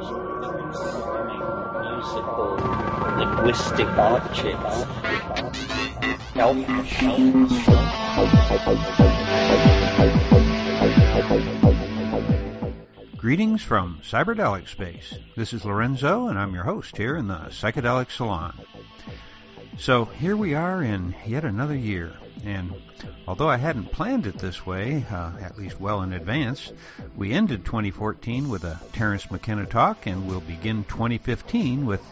musical linguistic objects. Greetings from Cyberdelic Space. This is Lorenzo, and I'm your host here in the Psychedelic Salon. So here we are in yet another year, and although I hadn't planned it this way, uh, at least well in advance, we ended 2014 with a Terence McKenna talk, and we'll begin 2015 with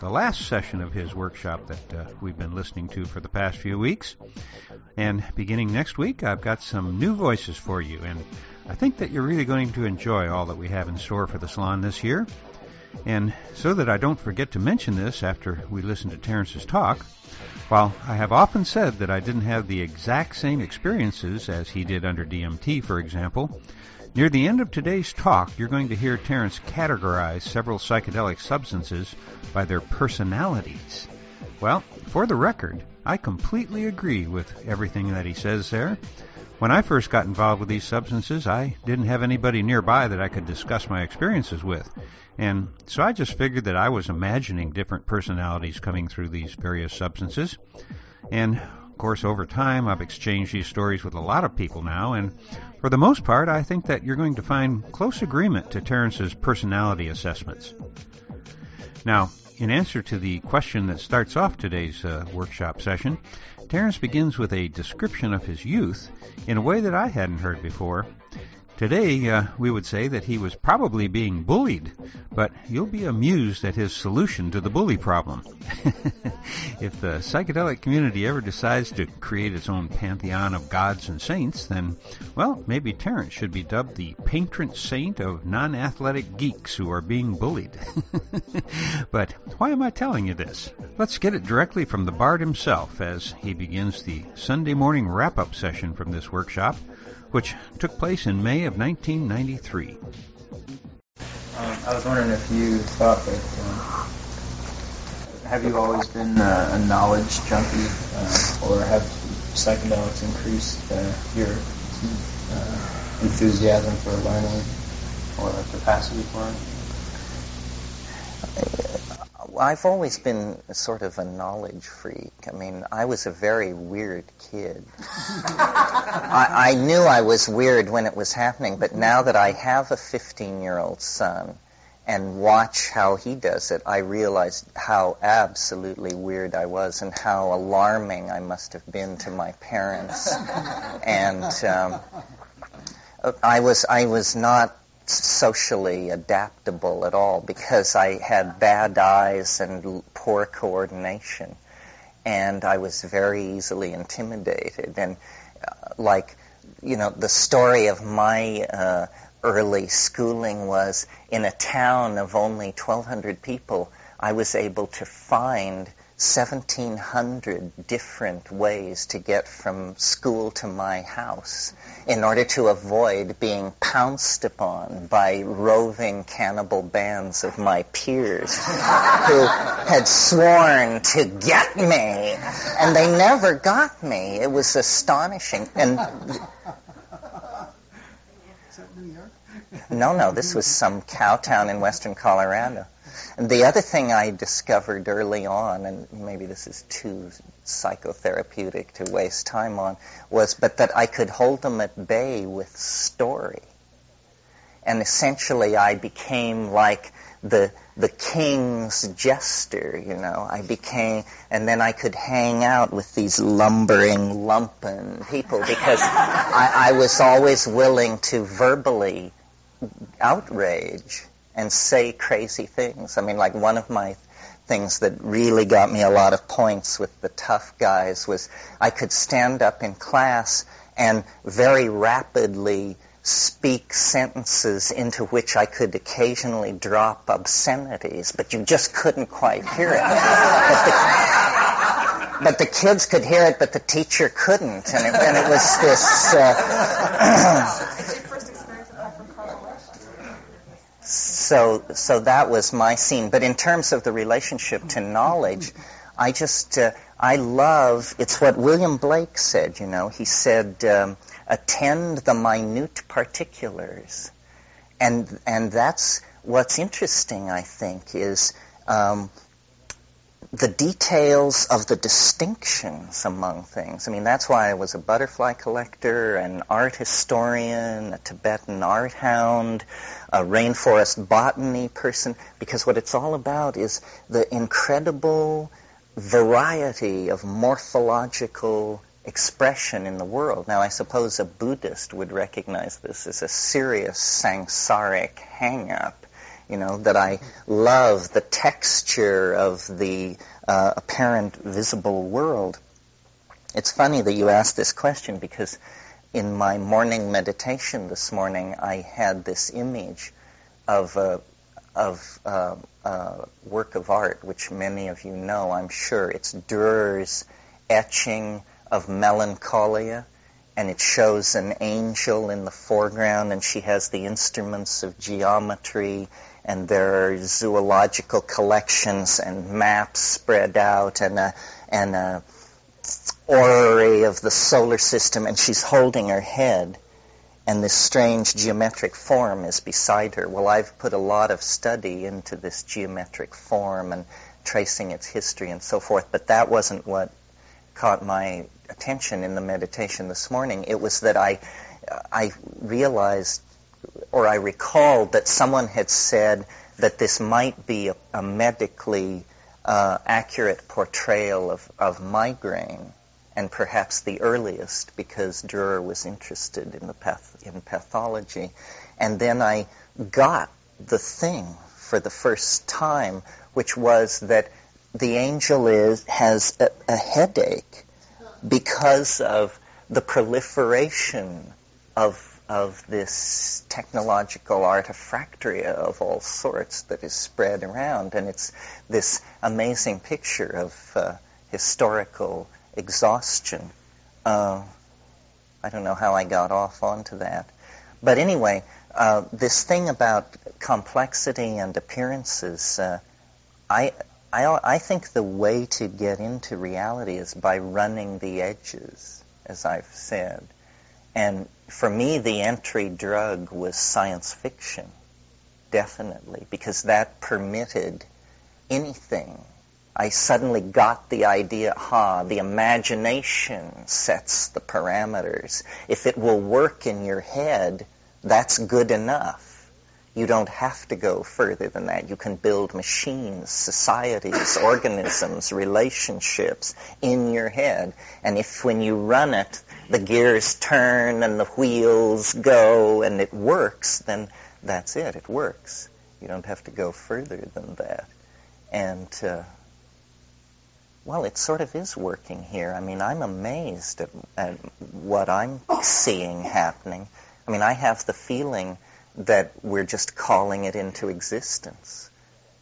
the last session of his workshop that uh, we've been listening to for the past few weeks. And beginning next week, I've got some new voices for you, and I think that you're really going to enjoy all that we have in store for the salon this year. And so that I don't forget to mention this after we listen to Terence's talk, while I have often said that I didn't have the exact same experiences as he did under DMT, for example, near the end of today's talk, you're going to hear Terence categorize several psychedelic substances by their personalities. Well, for the record, I completely agree with everything that he says there. When I first got involved with these substances, I didn't have anybody nearby that I could discuss my experiences with. And so I just figured that I was imagining different personalities coming through these various substances. And of course, over time, I've exchanged these stories with a lot of people now, and for the most part, I think that you're going to find close agreement to Terence's personality assessments. Now, in answer to the question that starts off today's uh, workshop session, Terence begins with a description of his youth in a way that I hadn't heard before, Today, uh, we would say that he was probably being bullied, but you'll be amused at his solution to the bully problem. if the psychedelic community ever decides to create its own pantheon of gods and saints, then, well, maybe Terence should be dubbed the patron saint of non-athletic geeks who are being bullied. but why am I telling you this? Let's get it directly from the Bard himself as he begins the Sunday morning wrap-up session from this workshop which took place in May of 1993. Um, I was wondering if you thought that. Um, have you always been uh, a knowledge junkie, uh, or have psychedelics increased uh, your uh, enthusiasm for learning or capacity for it? I've always been sort of a knowledge freak. I mean, I was a very weird kid. I, I, knew I was weird when it was happening, but now that I have a 15 year old son and watch how he does it, I realize how absolutely weird I was and how alarming I must have been to my parents. and um, I was I was not socially adaptable at all because I had bad eyes and poor coordination. And I was very easily intimidated. And uh, like, you know, the story of my uh, early schooling was in a town of only 1,200 people, I was able to find 1,700 different ways to get from school to my house in order to avoid being pounced upon by roving cannibal bands of my peers who had sworn to get me. And they never got me. It was astonishing. And New York? no, no, this was some cow town in western Colorado. And the other thing I discovered early on, and maybe this is too psychotherapeutic to waste time on, was but that I could hold them at bay with story. And essentially I became like the the king's jester, you know. I became, and then I could hang out with these lumbering, lumpen people because I, I was always willing to verbally outrage and say crazy things. I mean, like one of my things that really got me a lot of points with the tough guys was I could stand up in class and very rapidly speak sentences into which I could occasionally drop obscenities, but you just couldn't quite hear it. But the, but the kids could hear it, but the teacher couldn't, and it, and it was this. Uh, so so that was my scene. But in terms of the relationship to knowledge, I just uh, I love. It's what William Blake said. You know, he said, um, "Attend the minute particulars," and and that's what's interesting, I think, is um, the details of the distinctions among things. I mean, that's why I was a butterfly collector, an art historian, a Tibetan art hound, a rainforest botany person, because what it's all about is the incredible variety of morphological expression in the world. Now, I suppose a Buddhist would recognize this as a serious samsaric hang-up you know, that I love the texture of the uh, apparent visible world. It's funny that you asked this question because in my morning meditation this morning, I had this image of a of uh, uh, work of art, which many of you know, I'm sure. It's Durer's etching of Melancholia, and it shows an angel in the foreground, and she has the instruments of geometry and there are zoological collections and maps spread out and a, and a orrery of the solar system, and she's holding her head, and this strange geometric form is beside her. Well, I've put a lot of study into this geometric form and tracing its history and so forth, but that wasn't what caught my attention in the meditation this morning. It was that I, I realized or I recalled that someone had said that this might be a, a medically uh, accurate portrayal of, of migraine, and perhaps the earliest because Durer was interested in the path, in pathology. And then I got the thing for the first time, which was that the angel is has a, a headache because of the proliferation of of this technological artifactory of all sorts that is spread around. And it's this amazing picture of uh, historical exhaustion. Uh, I don't know how I got off onto that. But anyway, uh, this thing about complexity and appearances, uh, I, I, I think the way to get into reality is by running the edges, as I've said. And for me, the entry drug was science fiction, definitely, because that permitted anything. I suddenly got the idea, ha, the imagination sets the parameters. If it will work in your head, that's good enough. You don't have to go further than that. You can build machines, societies, organisms, relationships in your head. And if when you run it, the gears turn and the wheels go and it works, then that's it. It works. You don't have to go further than that. And, uh, well, it sort of is working here. I mean, I'm amazed at, at what I'm seeing happening. I mean, I have the feeling that we're just calling it into existence,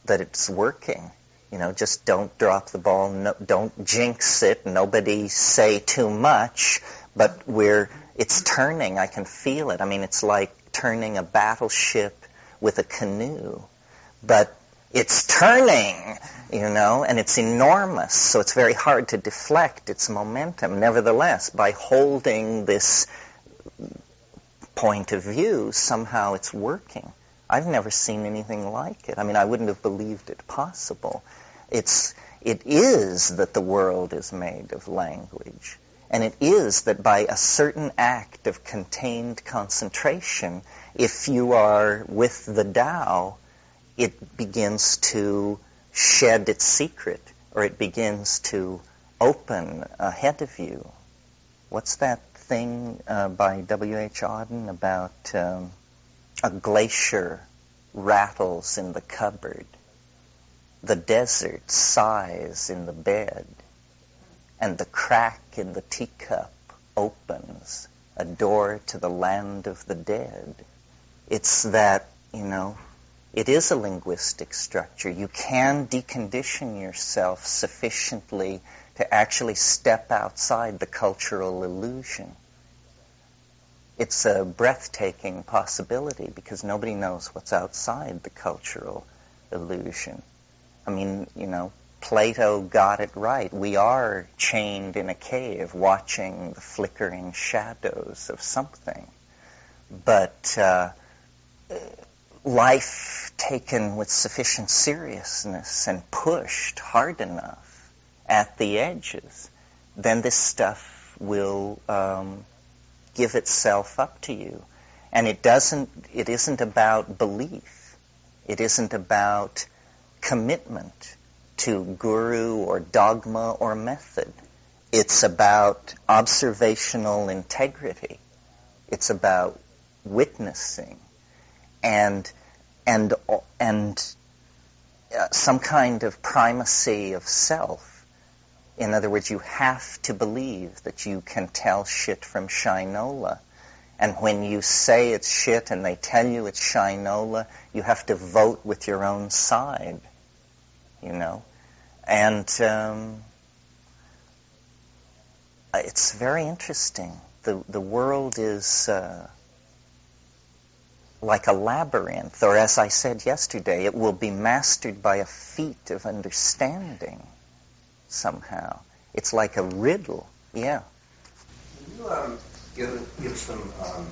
that it's working. You know, just don't drop the ball, no, don't jinx it, nobody say too much, but we're, it's turning. I can feel it. I mean, it's like turning a battleship with a canoe. But it's turning, you know, and it's enormous, so it's very hard to deflect its momentum. Nevertheless, by holding this point of view, somehow it's working. I've never seen anything like it. I mean, I wouldn't have believed it possible. It's, it is that the world is made of language. And it is that by a certain act of contained concentration, if you are with the Tao, it begins to shed its secret, or it begins to open ahead of you. What's that thing uh, by W.H. Auden about um, a glacier rattles in the cupboard, the desert sighs in the bed, and the crack in the teacup opens a door to the land of the dead. It's that, you know, it is a linguistic structure. You can decondition yourself sufficiently to actually step outside the cultural illusion. It's a breathtaking possibility because nobody knows what's outside the cultural illusion. I mean, you know, Plato got it right. We are chained in a cave watching the flickering shadows of something. But uh, life taken with sufficient seriousness and pushed hard enough at the edges, then this stuff will um, give itself up to you. And it doesn't, it isn't about belief. It isn't about commitment to guru or dogma or method. It's about observational integrity. It's about witnessing and and and uh, some kind of primacy of self. In other words, you have to believe that you can tell shit from shinola. And when you say it's shit and they tell you it's shinola, you have to vote with your own side. You know? And um, it's very interesting. The, the world is uh, like a labyrinth, or as I said yesterday, it will be mastered by a feat of understanding somehow. It's like a riddle. Yeah. Can you um, give, give some um,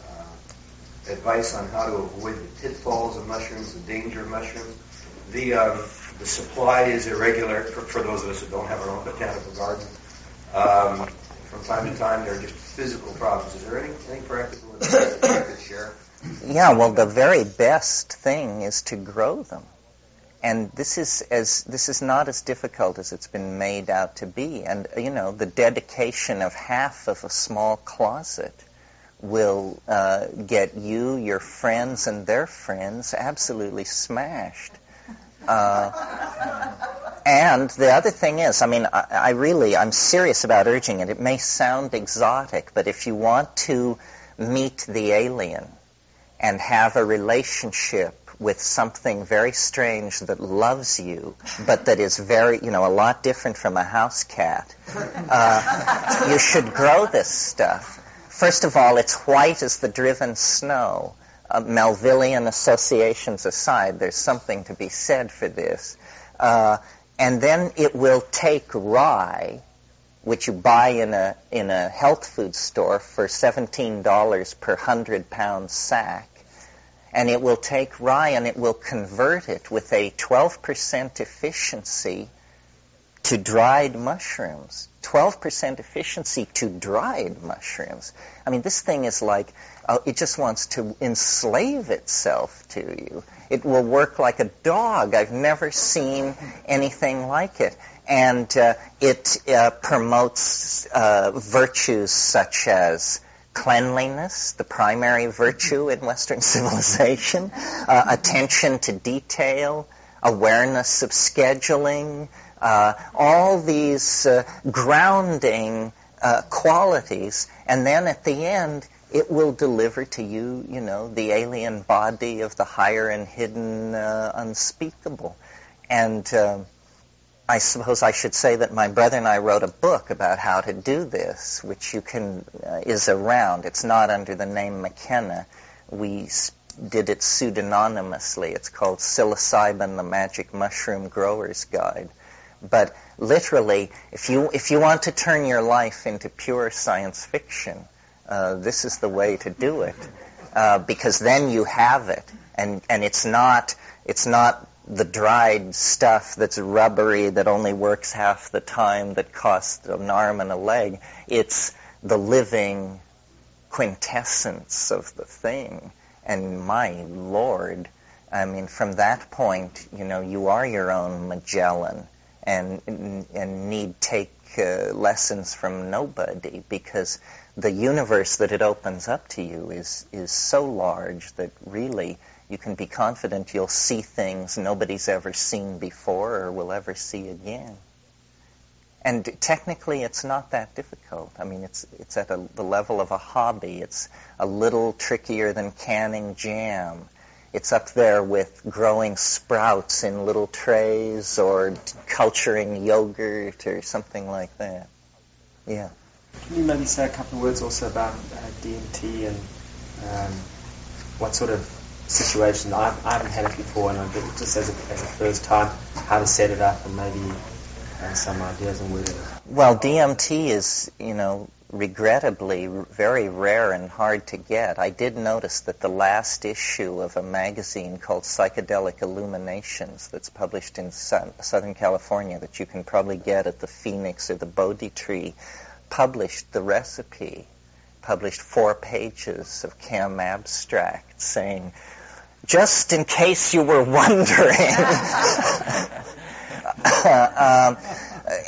uh, advice on how to avoid the pitfalls of mushrooms, the danger of mushrooms? The, um, the supply is irregular for, for, those of us who don't have our own botanical garden. Um, from time to time, there are just physical problems. Is there any, anything practical that you could share? Yeah, well, the very best thing is to grow them. And this is as this is not as difficult as it's been made out to be. And you know, the dedication of half of a small closet will uh, get you, your friends, and their friends absolutely smashed. Uh, and the other thing is, I mean, I, I really, I'm serious about urging it. It may sound exotic, but if you want to meet the alien and have a relationship with something very strange that loves you, but that is very, you know, a lot different from a house cat, uh, you should grow this stuff. First of all, it's white as the driven snow. Uh, Melvillian associations aside, there's something to be said for this. Uh, and then it will take rye, which you buy in a in a health food store for seventeen dollars per hundred pound sack, and it will take rye and it will convert it with a 12% efficiency to dried mushrooms. 12% efficiency to dried mushrooms. I mean, this thing is like, uh, it just wants to enslave itself to you. It will work like a dog. I've never seen anything like it. And uh, it uh, promotes uh, virtues such as cleanliness, the primary virtue in Western civilization, uh, attention to detail, awareness of scheduling, uh, all these uh, grounding uh, qualities, and then at the end, it will deliver to you, you know, the alien body of the higher and hidden uh, unspeakable. And um, I suppose I should say that my brother and I wrote a book about how to do this, which you can uh, is around. It's not under the name McKenna. We did it pseudonymously. It's called Psilocybin: The Magic Mushroom Grower's Guide. But literally, if you if you want to turn your life into pure science fiction, uh, this is the way to do it, uh, because then you have it, and and it's not it's not the dried stuff that's rubbery that only works half the time that costs an arm and a leg. It's the living quintessence of the thing. And my Lord, I mean, from that point, you know, you are your own Magellan and, and need take uh, lessons from nobody because the universe that it opens up to you is, is so large that really you can be confident you'll see things nobody's ever seen before or will ever see again. And technically, it's not that difficult. I mean, it's it's at a, the level of a hobby. It's a little trickier than canning jam. It's up there with growing sprouts in little trays or culturing yogurt or something like that. Yeah. Can you maybe say a couple of words also about uh, DMT and um, what sort of situation. I, I haven't had it before, and I just as a, as a first time, how to set it up and maybe uh, some ideas on where. to. Well, DMT is, you know, regrettably very rare and hard to get. I did notice that the last issue of a magazine called Psychedelic Illuminations that's published in Southern California that you can probably get at the Phoenix or the Bodhi Tree published the recipe, published four pages of chem abstract saying, just in case you were wondering. um,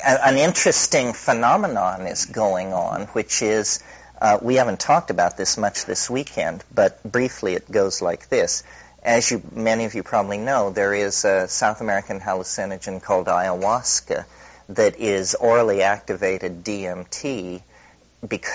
an interesting phenomenon is going on, which is uh, we haven't talked about this much this weekend, but briefly it goes like this. As you, many of you probably know, there is a South American hallucinogen called ayahuasca that is orally activated DMT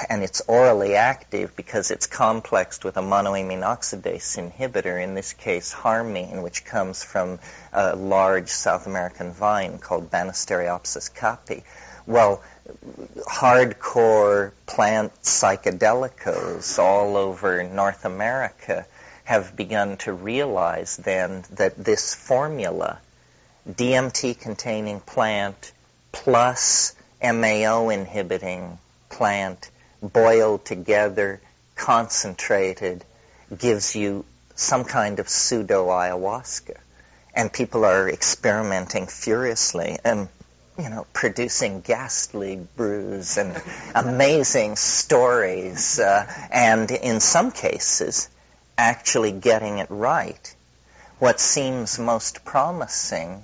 and it's orally active because it's complexed with a monoamine oxidase inhibitor, in this case harmine, which comes from a large South American vine called Banisteriopsis caapi. Well, hardcore plant psychedelicos all over North America have begun to realize then that this formula, DMT containing plant plus MAO inhibiting plant boiled together, concentrated, gives you some kind of pseudo ayahuasca. And people are experimenting furiously and, you know, producing ghastly brews and amazing stories, uh, and in some cases, actually getting it right. What seems most promising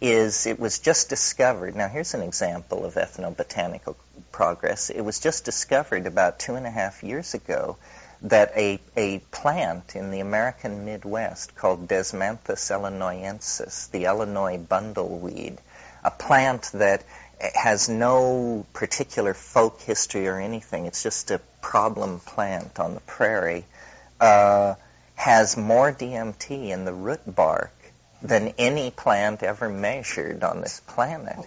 is it was just discovered. Now, here's an example of ethnobotanical progress. It was just discovered about two and a half years ago that a, a plant in the American Midwest called Desmanthus illinoisensis, the Illinois bundleweed, a plant that has no particular folk history or anything, it's just a problem plant on the prairie, uh, has more DMT in the root bark than any plant ever measured on this planet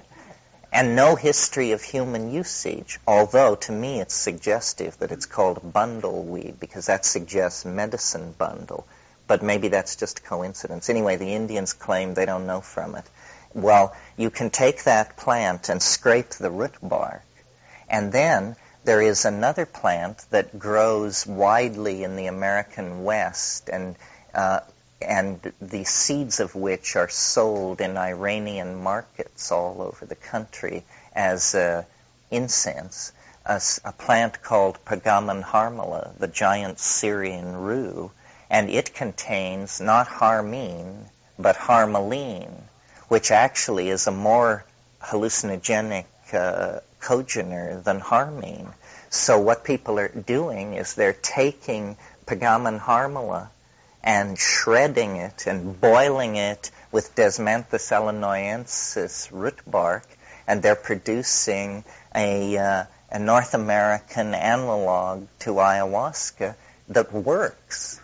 and no history of human usage, although to me it's suggestive that it's called bundle weed because that suggests medicine bundle. But maybe that's just coincidence. Anyway, the Indians claim they don't know from it. Well, you can take that plant and scrape the root bark, and then there is another plant that grows widely in the American West and uh, and the seeds of which are sold in Iranian markets all over the country as uh, incense. A, a, plant called Peganum harmala, the giant Syrian rue, and it contains not harmine, but harmaline, which actually is a more hallucinogenic uh, congener than harmine. So what people are doing is they're taking Peganum harmala and shredding it and boiling it with Desmanthus illinoisensis root bark, and they're producing a, uh, a North American analog to ayahuasca that works.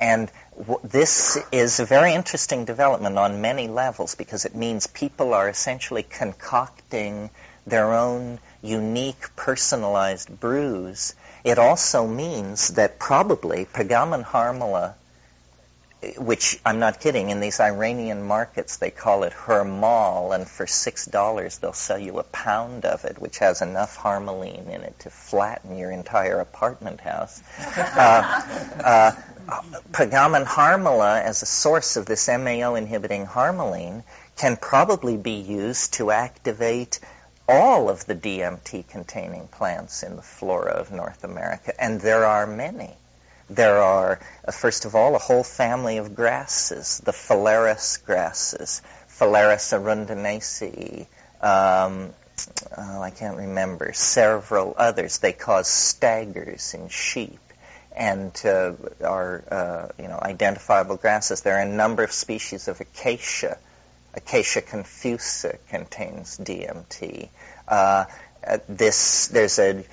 And w- this is a very interesting development on many levels because it means people are essentially concocting their own unique personalized brews. It also means that probably Peganum harmala which I'm not kidding, in these Iranian markets they call it hermal, and for six dollars they'll sell you a pound of it, which has enough harmaline in it to flatten your entire apartment house. uh, uh, Peganum harmala, as a source of this MAO inhibiting harmaline, can probably be used to activate all of the DMT containing plants in the flora of North America, and there are many. There are, uh, first of all, a whole family of grasses, the phalaris grasses, Phalaris arundinacea, um, oh, I can't remember, several others. They cause staggers in sheep and uh, are, uh, you know, identifiable grasses. There are a number of species of acacia. Acacia confusa contains DMT. Uh, uh, this, there's a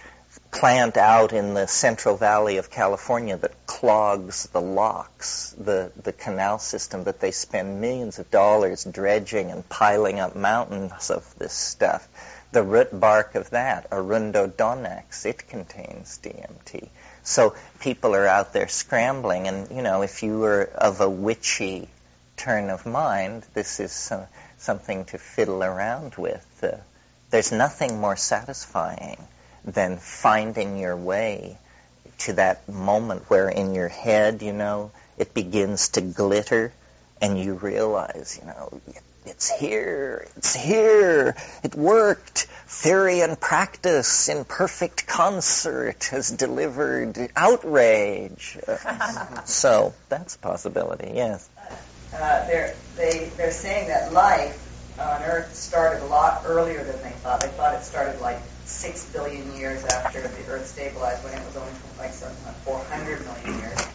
plant out in the Central Valley of California that clogs the locks, the, the canal system that they spend millions of dollars dredging and piling up mountains of this stuff. The root bark of that, Arundo donax, it contains DMT. So people are out there scrambling, and you know, if you were of a witchy turn of mind, this is uh, something to fiddle around with. Uh, there's nothing more satisfying than finding your way to that moment where in your head, you know, it begins to glitter and you realize, you know, it's here, it's here, it worked. Theory and practice in perfect concert has delivered outrage. so that's a possibility, yes. Uh, they're, they, they're saying that life on Earth started a lot earlier than they thought. They thought it started like six billion years after the Earth stabilized, when it was only like some 400 million years,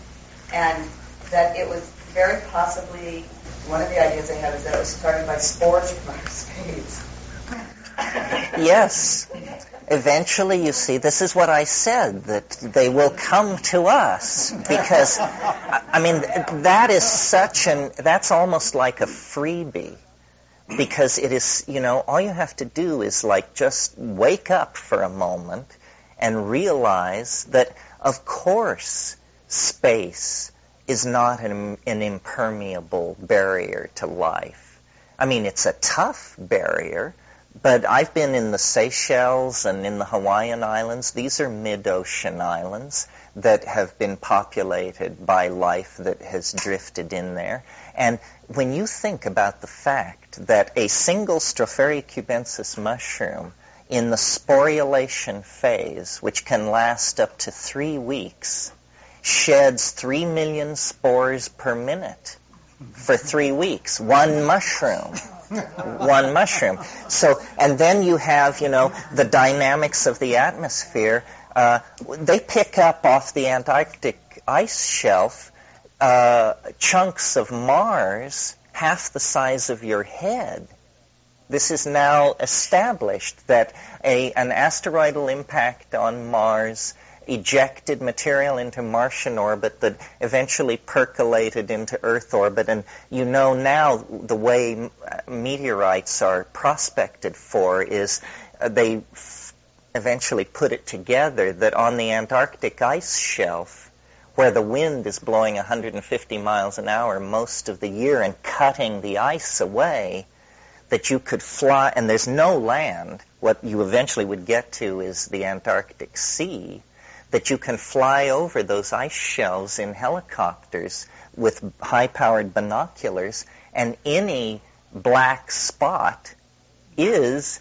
and that it was very possibly one of the ideas they have is that it was started by spores from outer space. yes. Eventually, you see, this is what I said, that they will come to us. Because, I mean, that is such an, that's almost like a freebie because it is, you know, all you have to do is like just wake up for a moment and realize that, of course, space is not an, an impermeable barrier to life. I mean, it's a tough barrier, but I've been in the Seychelles and in the Hawaiian Islands. These are mid-ocean islands that have been populated by life that has drifted in there. And when you think about the fact that a single Stropharia cubensis mushroom in the sporulation phase, which can last up to three weeks, sheds three million spores per minute for three weeks. One mushroom. One mushroom. So, and then you have, you know, the dynamics of the atmosphere. Uh, they pick up off the Antarctic ice shelf uh, chunks of Mars half the size of your head. This is now established that a, an asteroidal impact on Mars ejected material into Martian orbit that eventually percolated into Earth orbit. And you know now the way meteorites are prospected for is uh, they eventually put it together that on the Antarctic ice shelf, where the wind is blowing 150 miles an hour most of the year and cutting the ice away, that you could fly, and there's no land. What you eventually would get to is the Antarctic Sea, that you can fly over those ice shelves in helicopters with high-powered binoculars, and any black spot is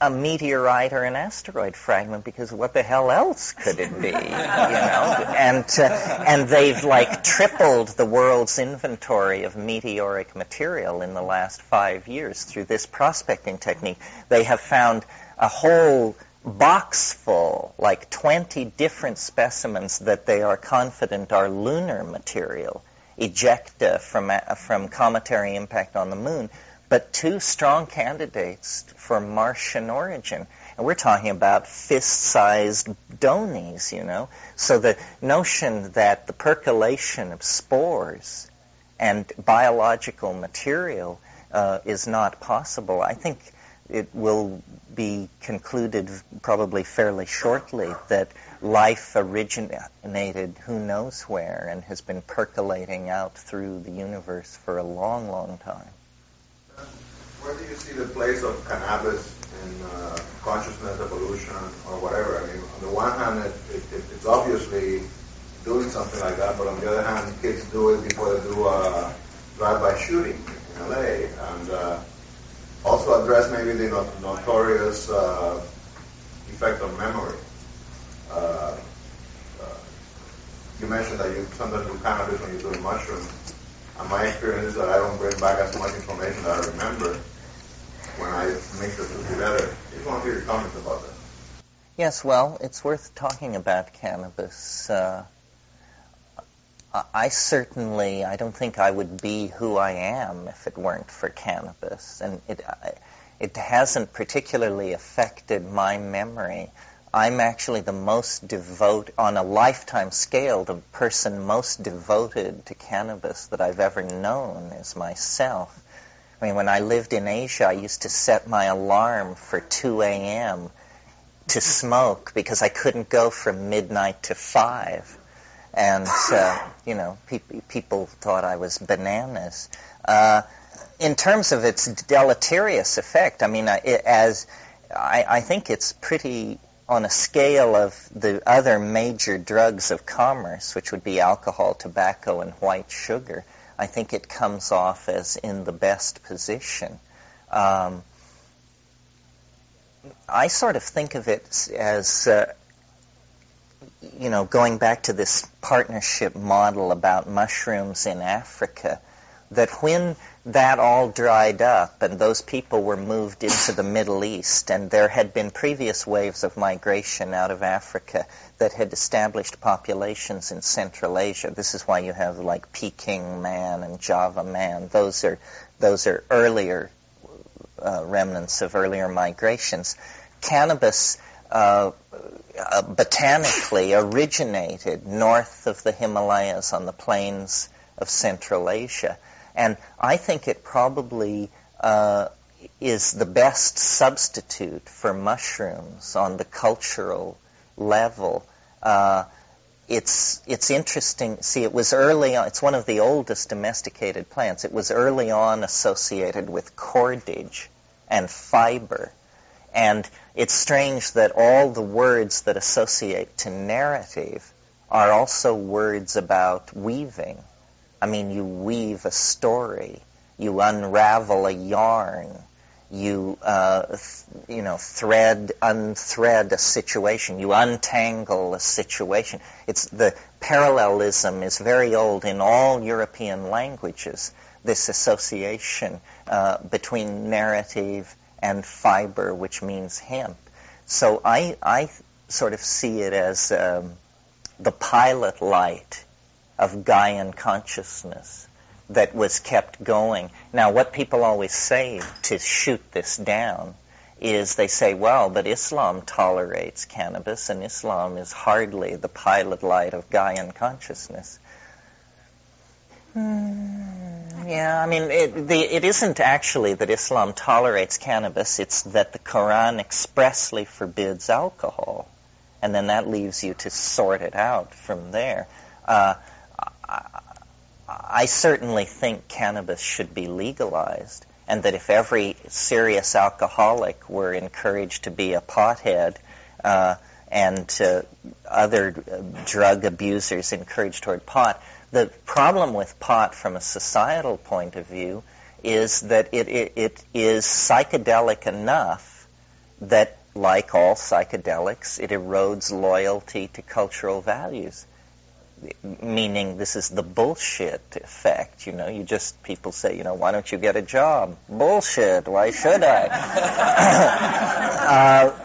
a meteorite or an asteroid fragment because what the hell else could it be? You know, and uh, and they've like tripled the world's inventory of meteoric material in the last five years through this prospecting technique. They have found a whole box full, like 20 different specimens that they are confident are lunar material, ejecta from from cometary impact on the moon but two strong candidates for Martian origin. And we're talking about fist-sized donies, you know. So the notion that the percolation of spores and biological material uh, is not possible, I think it will be concluded probably fairly shortly that life originated who knows where and has been percolating out through the universe for a long, long time. Where do you see the place of cannabis in uh, consciousness evolution or whatever? I mean, on the one hand, it, it, it, it's obviously doing something like that, but on the other hand, kids do it before they do a drive-by shooting in LA, and uh, also address maybe the not- notorious uh, effect on memory. Uh, uh, you mentioned that you sometimes do cannabis when you're doing mushrooms. And my experience is that I don't bring back as much information that I remember when I mix the two together. I just want to hear your comments about that. Yes, well, it's worth talking about cannabis. Uh, I certainly, I don't think I would be who I am if it weren't for cannabis, and it it hasn't particularly affected my memory. I'm actually the most devote, on a lifetime scale, the person most devoted to cannabis that I've ever known is myself. I mean, when I lived in Asia, I used to set my alarm for 2 a.m. to smoke because I couldn't go from midnight to 5. And, uh, you know, pe- people thought I was bananas. Uh, in terms of its deleterious effect, I mean, it, as I, I think it's pretty on a scale of the other major drugs of commerce, which would be alcohol, tobacco, and white sugar, I think it comes off as in the best position. Um, I sort of think of it as, uh, you know, going back to this partnership model about mushrooms in Africa, that when that all dried up and those people were moved into the Middle East and there had been previous waves of migration out of Africa that had established populations in Central Asia. This is why you have like Peking man and Java man. Those are those are earlier uh, remnants of earlier migrations. Cannabis uh, uh, botanically originated north of the Himalayas on the plains of Central Asia and I think it probably uh, is the best substitute for mushrooms on the cultural level. Uh, it's it's interesting. See, it was early on. It's one of the oldest domesticated plants. It was early on associated with cordage and fiber, and it's strange that all the words that associate to narrative are also words about weaving I mean, you weave a story, you unravel a yarn, you uh, th- you know thread unthread a situation, you untangle a situation. It's the parallelism is very old in all European languages. This association uh, between narrative and fiber, which means hemp. So I I sort of see it as um, the pilot light of Gaian consciousness that was kept going. Now, what people always say to shoot this down is they say, well, but Islam tolerates cannabis, and Islam is hardly the pilot light of Gaian consciousness. Mm, yeah, I mean, it, the, it isn't actually that Islam tolerates cannabis, it's that the Quran expressly forbids alcohol. And then that leaves you to sort it out from there. Uh, I certainly think cannabis should be legalized, and that if every serious alcoholic were encouraged to be a pothead, uh, and uh, other drug abusers encouraged toward pot, the problem with pot from a societal point of view is that it, it, it is psychedelic enough that, like all psychedelics, it erodes loyalty to cultural values meaning this is the bullshit effect. You know, you just people say, you know, why don't you get a job? Bullshit. Why should I? uh,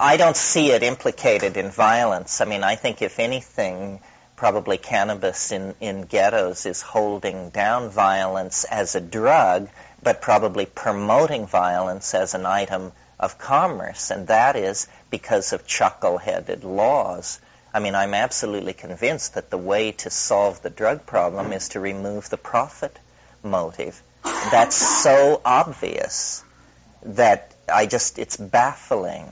I don't see it implicated in violence. I mean, I think if anything, probably cannabis in, in ghettos is holding down violence as a drug, but probably promoting violence as an item of commerce, and that is because of chuckle-headed laws. I mean, I'm absolutely convinced that the way to solve the drug problem is to remove the profit motive. That's so obvious that I just, it's baffling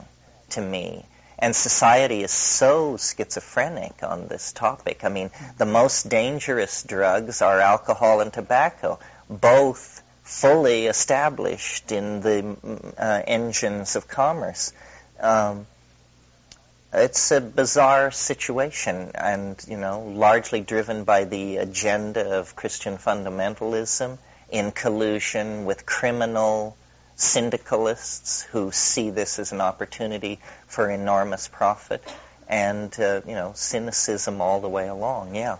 to me. And society is so schizophrenic on this topic. I mean, the most dangerous drugs are alcohol and tobacco, both fully established in the uh, engines of commerce. Um, it's a bizarre situation and, you know, largely driven by the agenda of Christian fundamentalism in collusion with criminal syndicalists who see this as an opportunity for enormous profit and, uh, you know, cynicism all the way along, yeah.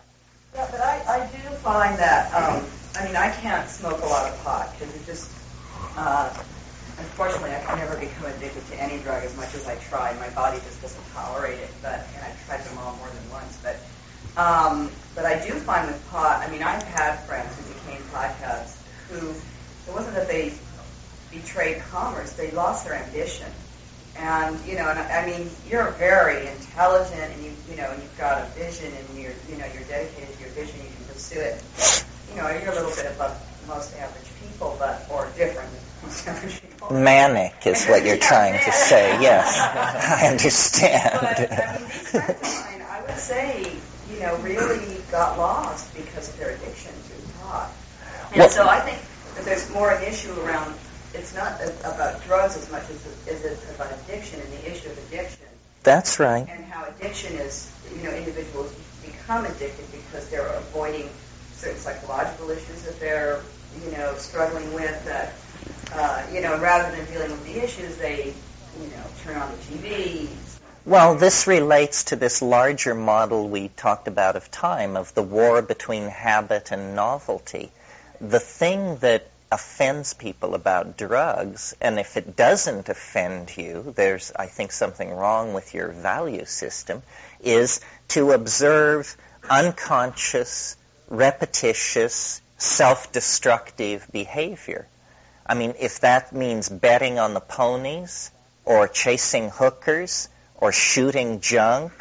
Yeah, but I, I do find that, um, I mean, I can't smoke a lot of pot because it just, uh, unfortunately, I can never become addicted to any drug as much as I try. My body just doesn't tolerate it. But and I've tried them all more than once. But um, but I do find with pot. I mean, I've had friends who became potheads who it wasn't that they betrayed commerce; they lost their ambition. And you know, and I mean, you're very intelligent, and you you know, and you've got a vision, and you're you know, you're dedicated to your vision. You can pursue it. You know, you're a little bit above most average people, but or different than most average people. Manic is what you're trying to say. Yes, I understand. But I mean, these friends of mine, I would say, you know, really got lost because of their addiction to pot. And well, so I think that there's more an issue around it's not about drugs as much as, as it's about addiction and the issue of addiction. That's right. And how addiction is, you know, individuals become addicted because they're avoiding certain psychological issues that they're, you know, struggling with. That, uh, you know, rather than dealing with the issues, they, you know, turn on the TV. Well, this relates to this larger model we talked about of time, of the war between habit and novelty. The thing that offends people about drugs, and if it doesn't offend you, there's, I think, something wrong with your value system, is to observe unconscious, repetitious, self-destructive behavior. I mean, if that means betting on the ponies, or chasing hookers, or shooting junk,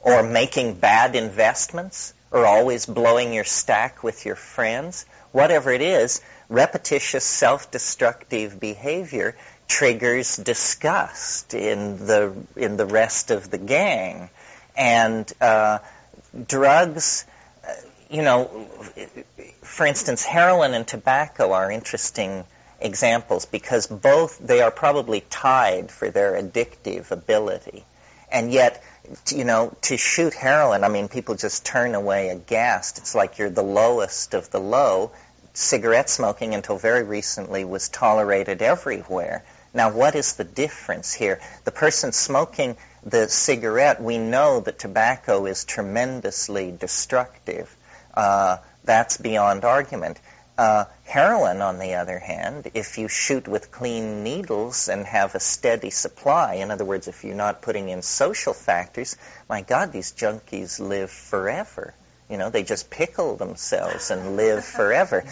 or making bad investments, or always blowing your stack with your friends, whatever it is, repetitious self-destructive behavior triggers disgust in the in the rest of the gang, and uh, drugs. Uh, you know, for instance, heroin and tobacco are interesting examples because both they are probably tied for their addictive ability, and yet you know, to shoot heroin, I mean, people just turn away aghast. It's like you're the lowest of the low, cigarette smoking until very recently was tolerated everywhere. Now, what is the difference here? The person smoking the cigarette, we know that tobacco is tremendously destructive. Uh, that's beyond argument. Uh, heroin, on the other hand, if you shoot with clean needles and have a steady supply, in other words, if you're not putting in social factors, my God, these junkies live forever. You know, they just pickle themselves and live forever,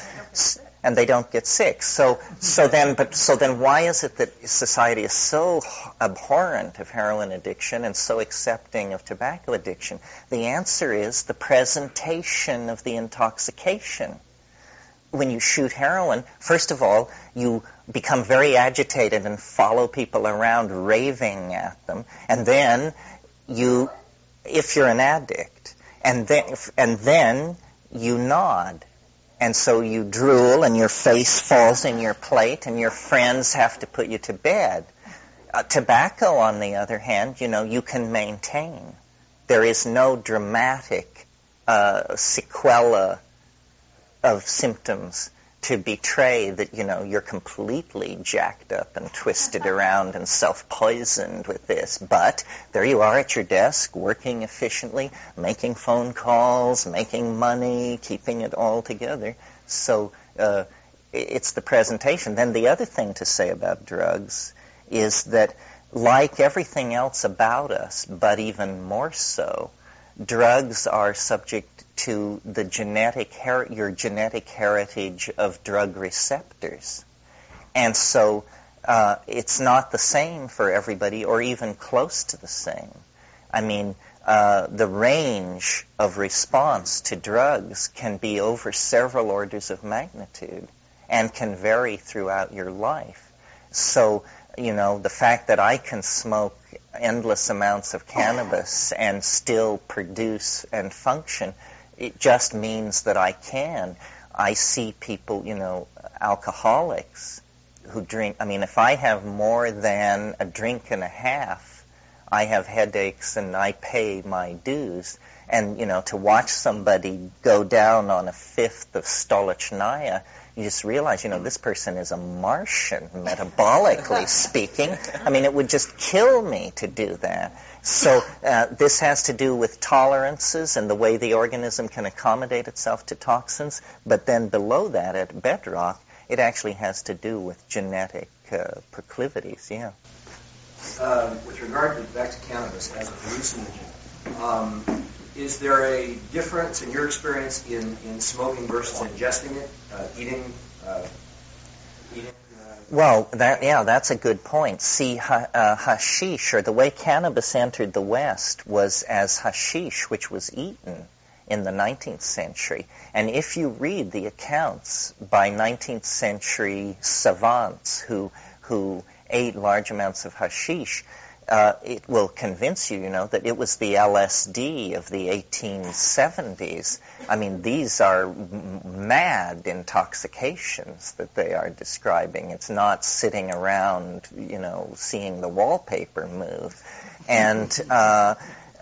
and they don't get sick. So, so then, but so then, why is it that society is so abhorrent of heroin addiction and so accepting of tobacco addiction? The answer is the presentation of the intoxication. When you shoot heroin, first of all, you become very agitated and follow people around raving at them, and then you, if you're an addict, and then and then you nod. And so you drool and your face falls in your plate and your friends have to put you to bed. Uh, tobacco, on the other hand, you know, you can maintain. There is no dramatic uh, sequela of symptoms to betray that, you know, you're completely jacked up and twisted around and self-poisoned with this. But there you are at your desk, working efficiently, making phone calls, making money, keeping it all together. So uh, it's the presentation. Then the other thing to say about drugs is that like everything else about us, but even more so, drugs are subject to the genetic her- your genetic heritage of drug receptors, and so uh, it's not the same for everybody, or even close to the same. I mean, uh, the range of response to drugs can be over several orders of magnitude, and can vary throughout your life. So, you know, the fact that I can smoke endless amounts of cannabis and still produce and function. It just means that I can. I see people, you know, alcoholics who drink. I mean, if I have more than a drink and a half, I have headaches and I pay my dues. And, you know, to watch somebody go down on a fifth of Stolichnaya you just realize, you know, this person is a Martian, metabolically speaking. I mean, it would just kill me to do that. So uh, this has to do with tolerances and the way the organism can accommodate itself to toxins. But then below that, at bedrock, it actually has to do with genetic uh, proclivities. Yeah. Uh, with regard to back to cannabis as a hallucinogen, um, is there a difference in your experience in, in smoking versus ingesting it, uh, eating, uh, eating? Uh, well, that yeah, that's a good point. See, ha, uh, hashish, or the way cannabis entered the West, was as hashish, which was eaten in the 19th century. And if you read the accounts by 19th century savants who who ate large amounts of hashish, uh, it will convince you, you know, that it was the LSD of the 1870s. I mean, these are m- mad intoxications that they are describing. It's not sitting around, you know, seeing the wallpaper move. And, uh,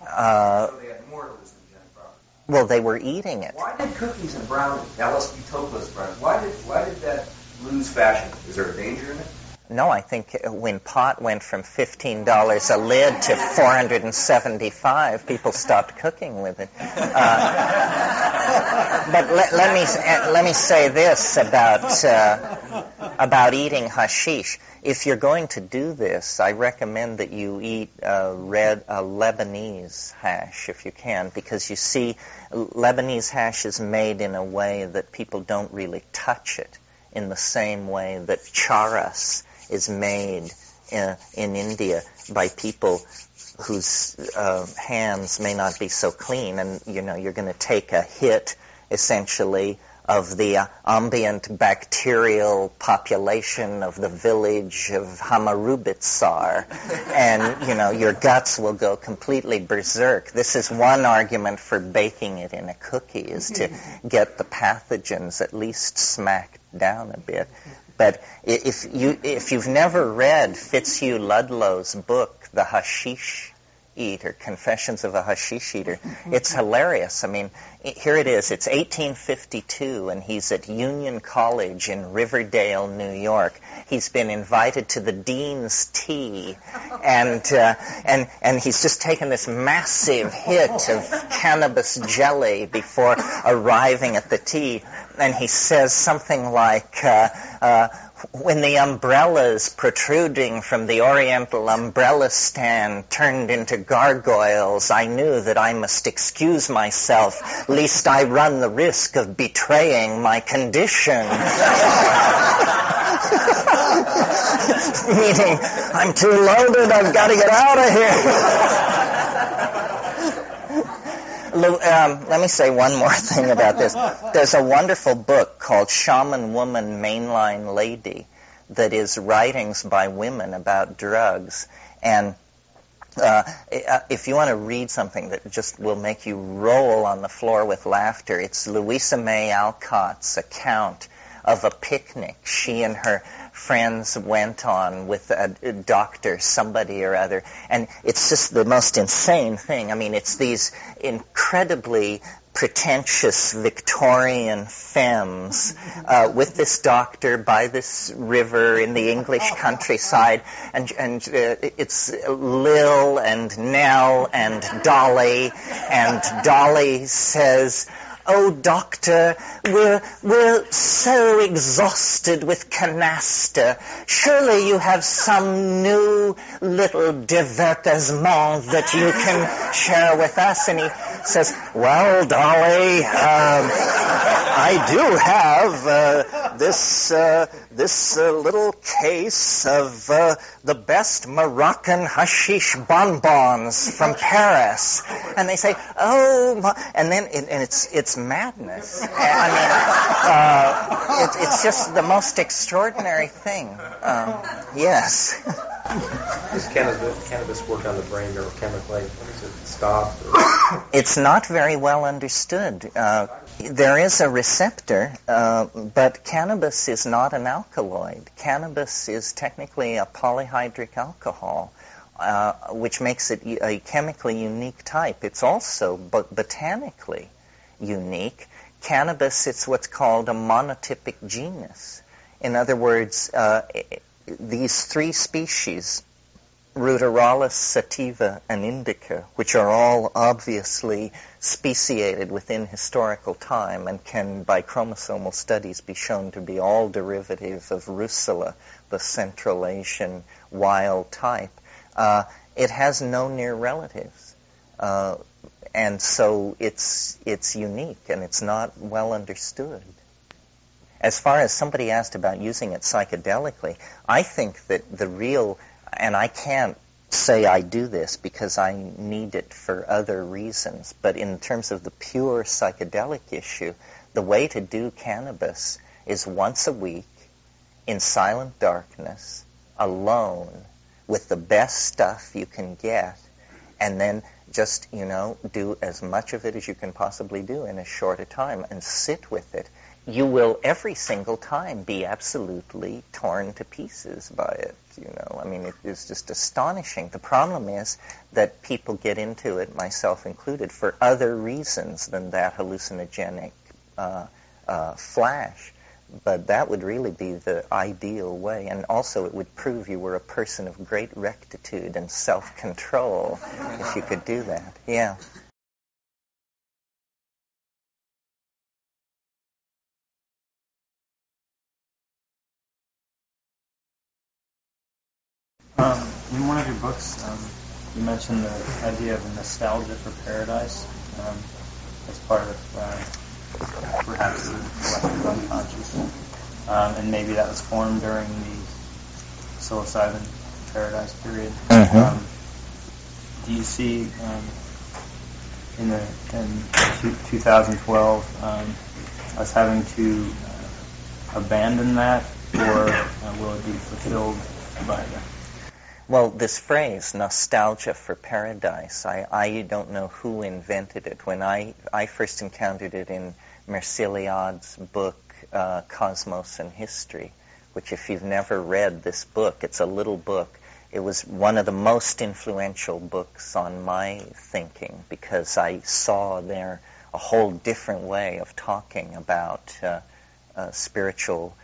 uh, So they had more to lose than Jen Crawford. well, they were eating it. Why did cookies and brownies, Alice B. Toklas brownies, why did, why did that lose fashion? Is there a danger in it? No, I think when pot went from $15 a lid to 475, people stopped cooking with it. Uh, but let, let me uh, let me say this about uh, about eating hashish. If you're going to do this, I recommend that you eat uh, red uh, Lebanese hash if you can, because you see, Lebanese hash is made in a way that people don't really touch it in the same way that charas is made in, in India by people whose uh, hands may not be so clean, and you know you're going to take a hit essentially of the uh, ambient bacterial population of the village of Hamarubitsar, and you know your guts will go completely berserk. This is one argument for baking it in a cookie is to get the pathogens at least smacked down a bit. But if you if you've never read Fitzhugh Ludlow's book, The Hashish Eater, Confessions of a Hashish Eater, it's hilarious. I mean, here it is. It's 1852, and he's at Union College in Riverdale, New York. He's been invited to the dean's tea, and uh, and and he's just taken this massive hit of cannabis jelly before arriving at the tea, and he says something like. Uh, uh, when the umbrellas protruding from the oriental umbrella stand turned into gargoyles, I knew that I must excuse myself, lest I run the risk of betraying my condition. Meaning, I'm too loaded, I've got to get out of here. Um, let me say one more thing about this. There's a wonderful book called Shaman Woman Mainline Lady that is writings by women about drugs. And uh, if you want to read something that just will make you roll on the floor with laughter, it's Louisa May Alcott's account of a picnic she and her friends went on with a, a doctor, somebody or other. And it's just the most insane thing. I mean, it's these incredibly pretentious Victorian femmes uh, with this doctor by this river in the English countryside, and and uh, it's Lil and Nell and Dolly, and Dolly says. Oh, doctor, we're, we're so exhausted with canasta. Surely you have some new little divertissement that you can share with us. And he says, well, Dolly, um, I do have uh, this, uh, this uh, little case of uh, the best Moroccan hashish bonbons from Paris. And they say, oh, my, and then, and and it's, it's madness. I mean, uh, it, it's just the most extraordinary thing. Um, yes. Does cannabis, cannabis work on the brain neurochemically? Does it stop? Or It's not very well understood. Uh, there is a receptor, uh, but cannabis is not an alkaloid. Cannabis is technically a polyhydric alcohol, uh, which makes it a chemically unique type. It's also bot- botanically unique. Cannabis, it's what's called a monotypic genus. In other words, uh, these three species, Ruderalis, sativa, and indica, which are all obviously speciated within historical time and can, by chromosomal studies, be shown to be all derivative of Russula, the Central Asian wild type. Uh, it has no near relatives. Uh, and so it's, it's unique and it's not well understood. As far as somebody asked about using it psychedelically, I think that the real, and I can't say I do this because I need it for other reasons, but in terms of the pure psychedelic issue, the way to do cannabis is once a week in silent darkness, alone, with the best stuff you can get, and then just, you know, do as much of it as you can possibly do in as short a time and sit with it. You will every single time be absolutely torn to pieces by it. You know, I mean, it is just astonishing. The problem is that people get into it, myself included, for other reasons than that hallucinogenic uh, uh, flash. But that would really be the ideal way. And also, it would prove you were a person of great rectitude and self control if you could do that. Yeah. Um, in one of your books, um, you mentioned the idea of a nostalgia for paradise um, as part of uh, perhaps the collective unconscious, um, and maybe that was formed during the psilocybin paradise period. Mhm. Um, do you see um, in the in two, 2012 um, us having to uh, abandon that, or uh, will it be fulfilled by the Well, this phrase, nostalgia for paradise, I, I don't know who invented it. When I, I first encountered it in Mircea Eliade's book, uh, Cosmos and History, which if you've never read this book, it's a little book. It was one of the most influential books on my thinking because I saw there a whole different way of talking about uh, uh, spiritual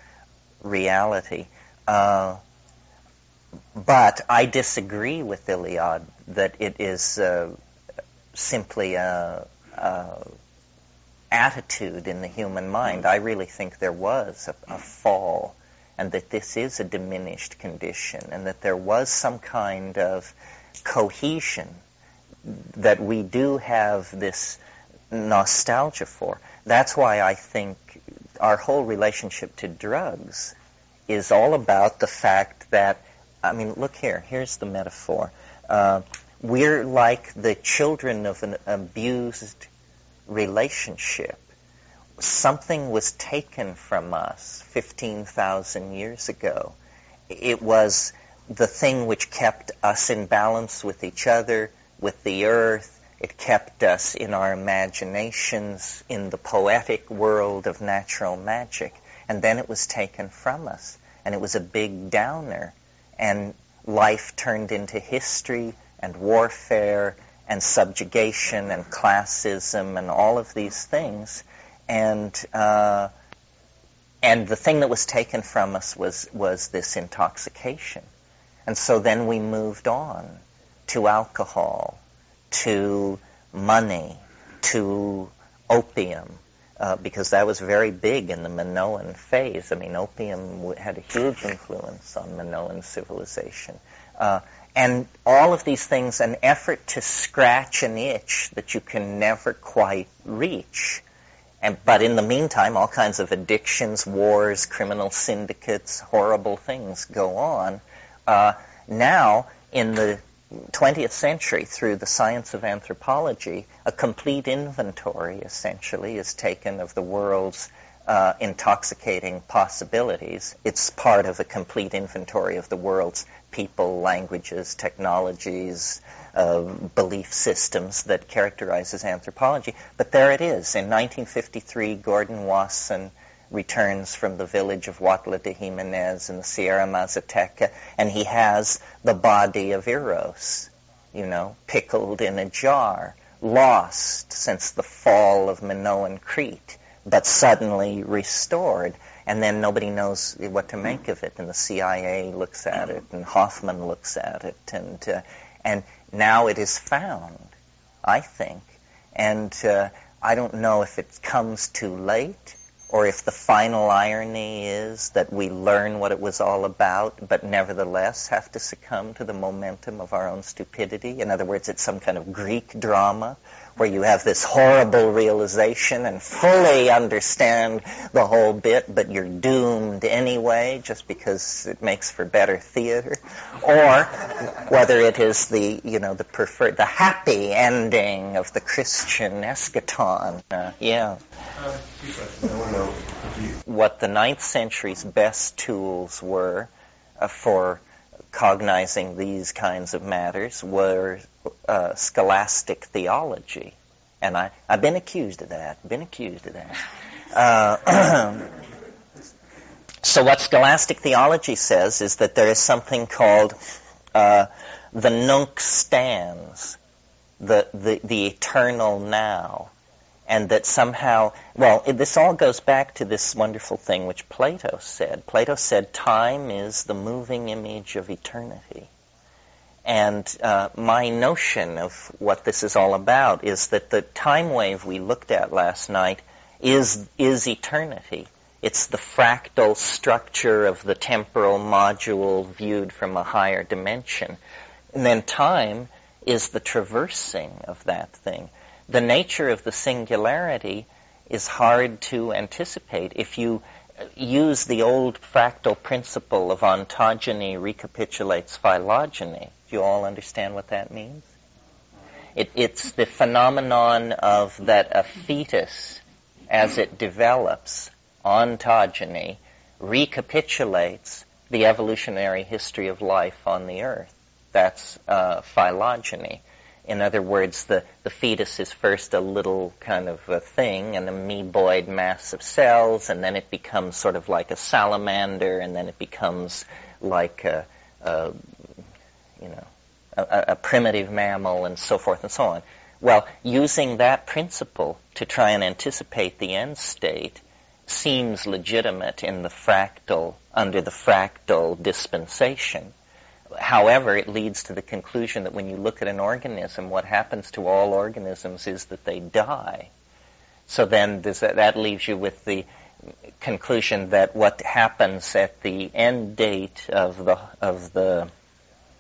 reality. Uh, but I disagree with Eliade that it is uh, simply a, a attitude in the human mind. I really think there was a, a fall, and that this is a diminished condition, and that there was some kind of cohesion that we do have this nostalgia for. That's why I think our whole relationship to drugs is all about the fact that I mean, look here. Here's the metaphor. Uh, we're like the children of an abused relationship. Something was taken from us 15,000 years ago. It was the thing which kept us in balance with each other, with the earth. It kept us in our imaginations, in the poetic world of natural magic. And then it was taken from us. And it was a big downer and life turned into history and warfare and subjugation and classism and all of these things. And uh, and the thing that was taken from us was was this intoxication. And so then we moved on to alcohol, to money, to opium, uh, because that was very big in the Minoan phase. I mean, opium had a huge influence on Minoan civilization. Uh, and all of these things, an effort to scratch an itch that you can never quite reach. And, but in the meantime, all kinds of addictions, wars, criminal syndicates, horrible things go on. Uh, now, in the 20th century, through the science of anthropology, a complete inventory, essentially, is taken of the world's uh, intoxicating possibilities. It's part of a complete inventory of the world's people, languages, technologies, uh, belief systems that characterizes anthropology. But there it is. In 1953, Gordon Wasson returns from the village of Huautla de Jimenez in the Sierra Mazateca, and he has the body of Eros, you know, pickled in a jar, lost since the fall of Minoan Crete, but suddenly restored. And then nobody knows what to make of it, and the CIA looks at it, and Hofmann looks at it, and uh, and now it is found, I think, and uh, I don't know if it comes too late or if the final irony is that we learn what it was all about, but nevertheless have to succumb to the momentum of our own stupidity. In other words, it's some kind of Greek drama where you have this horrible realization and fully understand the whole bit, but you're doomed anyway just because it makes for better theater, or whether it is the you know the preferred the happy ending of the Christian eschaton. Uh, yeah. What the ninth century's best tools were uh, for cognizing these kinds of matters were uh, scholastic theology. And I, I've been accused of that, been accused of that. Uh, so what scholastic theology says is that there is something called uh, the nunc stans, the, the, the eternal now and that somehow, well, it, this all goes back to this wonderful thing which Plato said. Plato said, time is the moving image of eternity. And uh, my notion of what this is all about is that the time wave we looked at last night is, is eternity. It's the fractal structure of the temporal module viewed from a higher dimension. And then time is the traversing of that thing the nature of the singularity is hard to anticipate. If you use the old fractal principle of ontogeny recapitulates phylogeny, do you all understand what that means? It, it's the phenomenon of that a fetus, as it develops, ontogeny, recapitulates the evolutionary history of life on the earth. That's uh, phylogeny. In other words, the, the fetus is first a little kind of a thing, an amoeboid mass of cells, and then it becomes sort of like a salamander, and then it becomes like a, a you know, a, a primitive mammal, and so forth and so on. Well, using that principle to try and anticipate the end state seems legitimate in the fractal, under the fractal dispensation. However, it leads to the conclusion that when you look at an organism, what happens to all organisms is that they die. So then that, that leaves you with the conclusion that what happens at the end date of the of the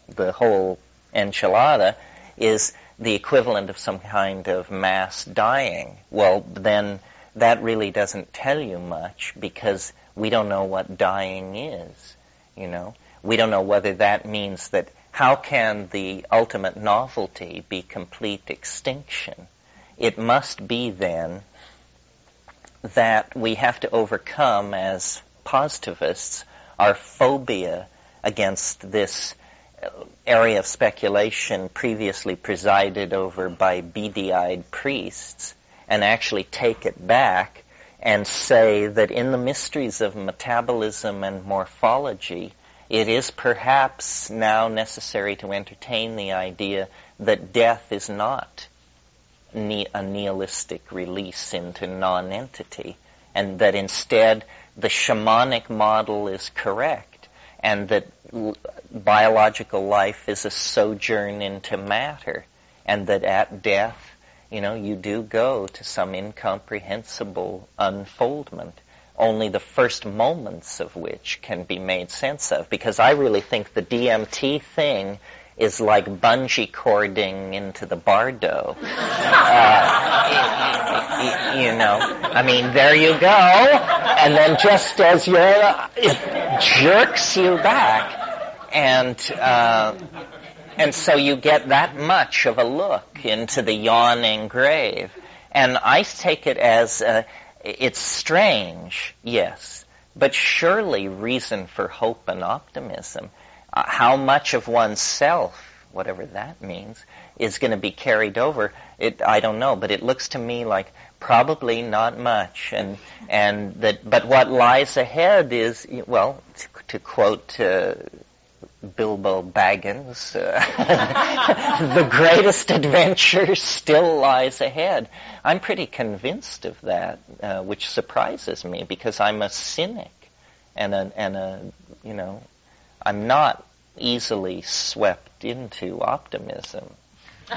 the whole enchilada is the equivalent of some kind of mass dying. Well, then that really doesn't tell you much because we don't know what dying is, you know. We don't know whether that means that how can the ultimate novelty be complete extinction? It must be then that we have to overcome as positivists our phobia against this area of speculation previously presided over by beady-eyed priests and actually take it back and say that in the mysteries of metabolism and morphology, it is perhaps now necessary to entertain the idea that death is not a nihilistic release into non-entity, and that instead the shamanic model is correct, and that biological life is a sojourn into matter, and that at death, you know, you do go to some incomprehensible unfoldment only the first moments of which can be made sense of. Because I really think the DMT thing is like bungee cording into the bardo. Uh, you, you, know, I mean, there you go, and then just as you're, it jerks you back, and uh, and so you get that much of a look into the yawning grave. And I take it as uh, it's strange, yes, but surely reason for hope and optimism. Uh, how much of oneself, whatever that means, is going to be carried over, it, I don't know, but it looks to me like probably not much. And, and that, but what lies ahead is, well, to, to quote uh, Bilbo Baggins, uh, the greatest adventure still lies ahead. I'm pretty convinced of that, uh, which surprises me because I'm a cynic and a, and a, you know, I'm not easily swept into optimism.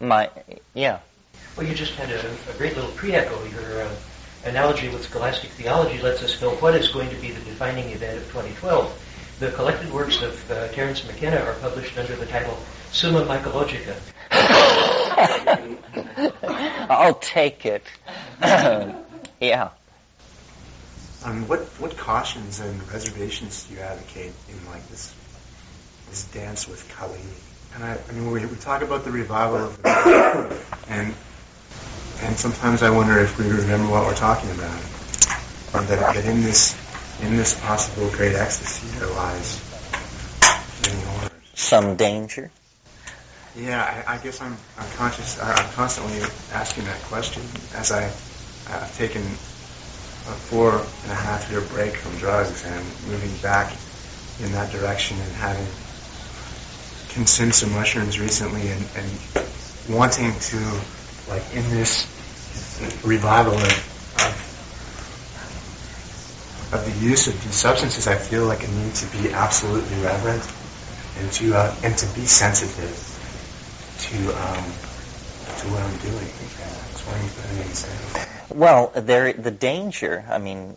My, yeah. Well, you just had a, a great little pre-echo. Your uh, analogy with scholastic theology lets us know what is going to be the defining event of 2012. The collected works of uh, Terence McKenna are published under the title Summa Mycologica. I'll take it. yeah. Um, what what cautions and reservations do you advocate in like this this dance with Kali? And I, I mean, we, we talk about the revival of the and and sometimes I wonder if we remember what we're talking about. And that, that in this in this possible great ecstasy there lies many horrors. Some danger. Yeah, I, I guess I'm, I'm conscious. I, I'm constantly asking that question as I, I've taken a four and a half year break from drugs and moving back in that direction and having consumed some mushrooms recently and, and wanting to, like, in this revival of, of, of the use of these substances, I feel like a need to be absolutely reverent and to uh, and to be sensitive to um, to what I'm doing. Well, there, the danger, I mean,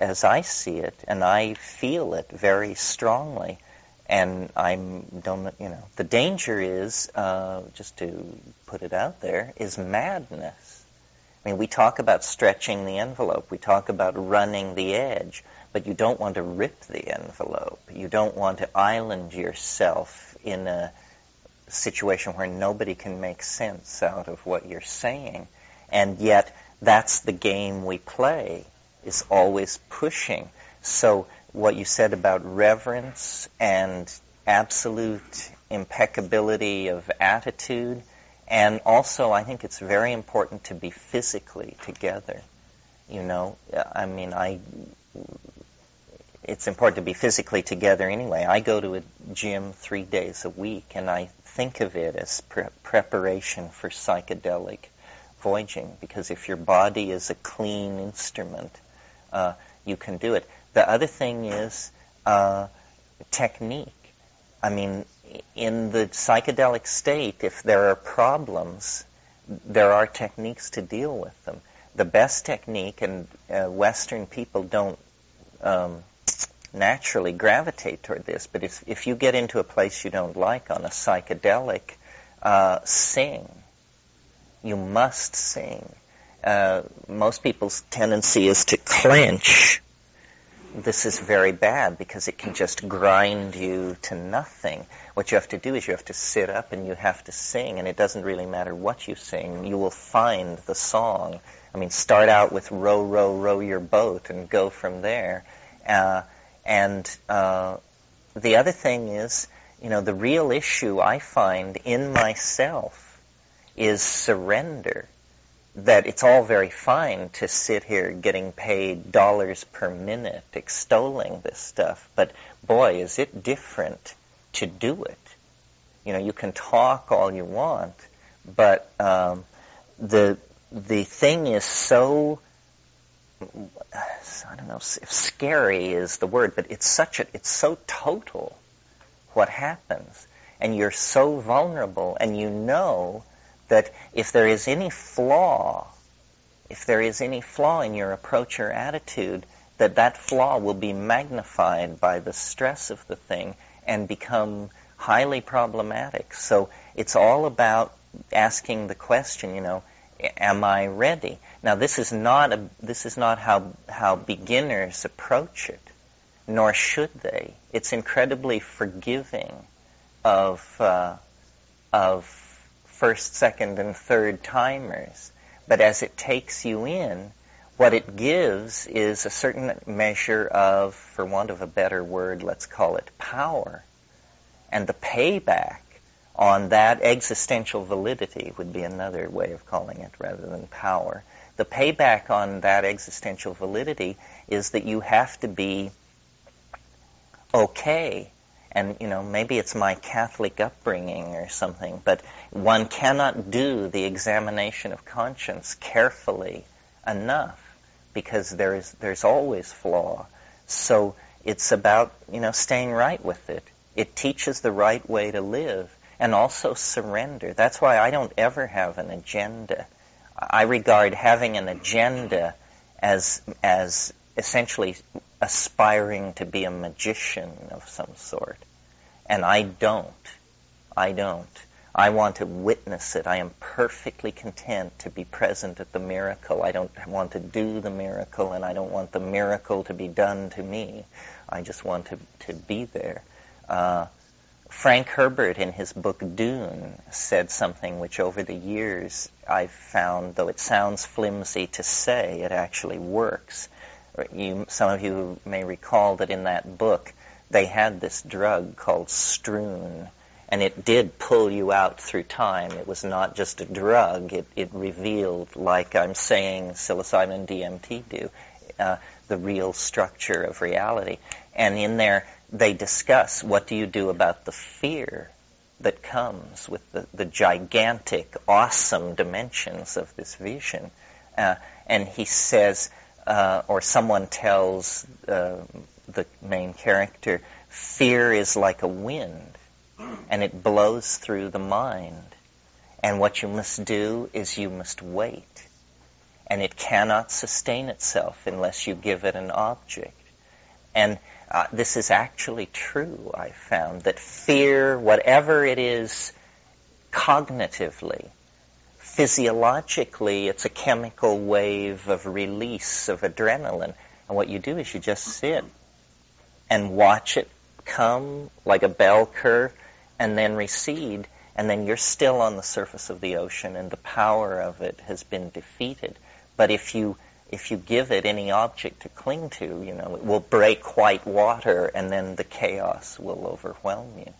as I see it, and I feel it very strongly, and I'm don't you know the danger is uh, just to put it out there is madness. I mean, we talk about stretching the envelope, we talk about running the edge, but you don't want to rip the envelope. You don't want to island yourself in a situation where nobody can make sense out of what you're saying, and yet that's the game we play is always pushing. So what you said about reverence and absolute impeccability of attitude, and also I think it's very important to be physically together. You know, I mean, I it's important to be physically together anyway. I go to a gym three days a week, and I think of it as pre- preparation for psychedelic voyaging because if your body is a clean instrument, uh, you can do it. The other thing is uh, technique. I mean, in the psychedelic state, if there are problems, there are techniques to deal with them. The best technique, and uh, Western people don't um, naturally gravitate toward this, but if, if you get into a place you don't like on a psychedelic, uh, sing you must sing. Uh, most people's tendency is to clench. This is very bad because it can just grind you to nothing. What you have to do is you have to sit up and you have to sing, and it doesn't really matter what you sing. You will find the song. I mean, start out with row, row, row your boat and go from there. Uh, and uh, the other thing is, you know, the real issue I find in myself is surrender. That it's all very fine to sit here getting paid dollars per minute extolling this stuff, but boy, is it different to do it. You know, you can talk all you want, but um, the the thing is so I don't know if scary is the word, but it's such a it's so total what happens, and you're so vulnerable, and you know that if there is any flaw, if there is any flaw in your approach or attitude, that that flaw will be magnified by the stress of the thing and become highly problematic. So it's all about asking the question, you know, am I ready? Now this is not a, this is not how how beginners approach it, nor should they. It's incredibly forgiving of uh, of first, second, and third timers. But as it takes you in, what it gives is a certain measure of, for want of a better word, let's call it power. And the payback on that existential validity would be another way of calling it rather than power. The payback on that existential validity is that you have to be okay and you know maybe it's my Catholic upbringing or something, but one cannot do the examination of conscience carefully enough because there is there's always flaw. So it's about you know staying right with it. It teaches the right way to live and also surrender. That's why I don't ever have an agenda. I regard having an agenda as as essentially aspiring to be a magician of some sort. And I don't. I don't. I want to witness it. I am perfectly content to be present at the miracle. I don't want to do the miracle, and I don't want the miracle to be done to me. I just want to, to be there. Uh, Frank Herbert, in his book Dune, said something which over the years I've found, though it sounds flimsy to say, it actually works. you, some of you may recall that in that book they had this drug called Stroon, and it did pull you out through time. It was not just a drug. It, it revealed, like I'm saying psilocybin DMT do, uh, the real structure of reality. And in there, they discuss what do you do about the fear that comes with the, the gigantic, awesome dimensions of this vision. Uh, and he says, uh, or someone tells uh, the main character, fear is like a wind, and it blows through the mind. And what you must do is you must wait. And it cannot sustain itself unless you give it an object. And uh, this is actually true, I found, that fear, whatever it is cognitively, physiologically, it's a chemical wave of release of adrenaline. And what you do is you just sit and watch it come like a bell curve and then recede, and then you're still on the surface of the ocean, and the power of it has been defeated. But if you if you give it any object to cling to, you know, it will break white water and then the chaos will overwhelm you.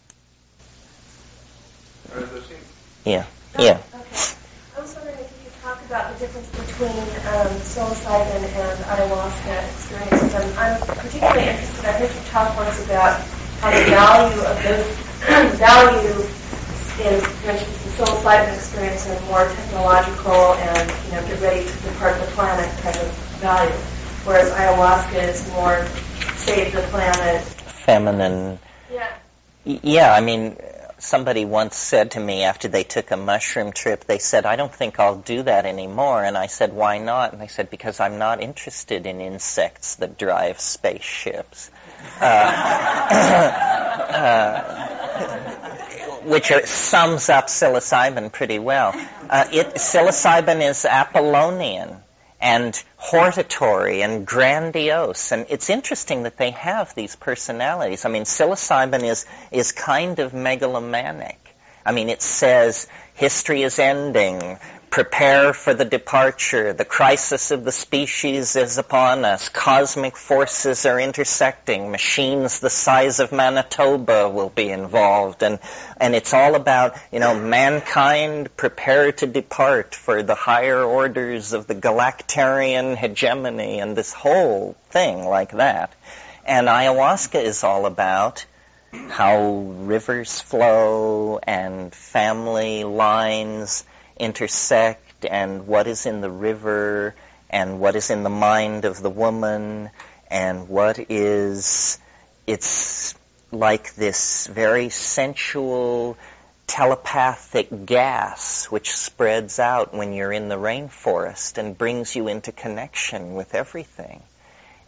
Yeah. Yeah. Oh, okay. I was wondering if you could talk about the difference between um, psilocybin and ayahuasca experiences. I'm, I'm particularly interested. I heard you talk once about how the value of those value in, for instance, the psilocybin experience in a more technological and, you know, get ready to depart the planet kind of value, whereas ayahuasca is more save the planet. Feminine. Yeah. Yeah, I mean, somebody once said to me after they took a mushroom trip, they said, I don't think I'll do that anymore. And I said, why not? And they said, because I'm not interested in insects that drive spaceships. Uh, uh, which sums up psilocybin pretty well. Uh, it, psilocybin is Apollonian and hortatory and grandiose. And it's interesting that they have these personalities. I mean, psilocybin is, is kind of megalomaniac. I mean, it says history is ending, Prepare for the departure. The crisis of the species is upon us. Cosmic forces are intersecting. Machines the size of Manitoba will be involved. And, and it's all about, you know, mankind prepare to depart for the higher orders of the galactarian hegemony and this whole thing like that. And ayahuasca is all about how rivers flow and family lines intersect and what is in the river and what is in the mind of the woman and what is it's like this very sensual telepathic gas which spreads out when you're in the rainforest and brings you into connection with everything.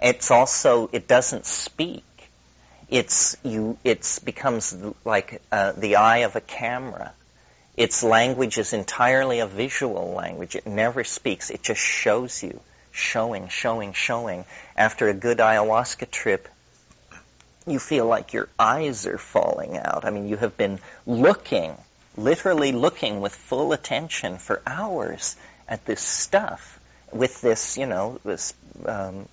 It's also, it doesn't speak. It's, you, it's becomes like uh, the eye of a camera its language is entirely a visual language. It never speaks. It just shows you, showing, showing, showing. After a good ayahuasca trip, you feel like your eyes are falling out. I mean, you have been looking, literally looking with full attention for hours at this stuff with this, you know, this um,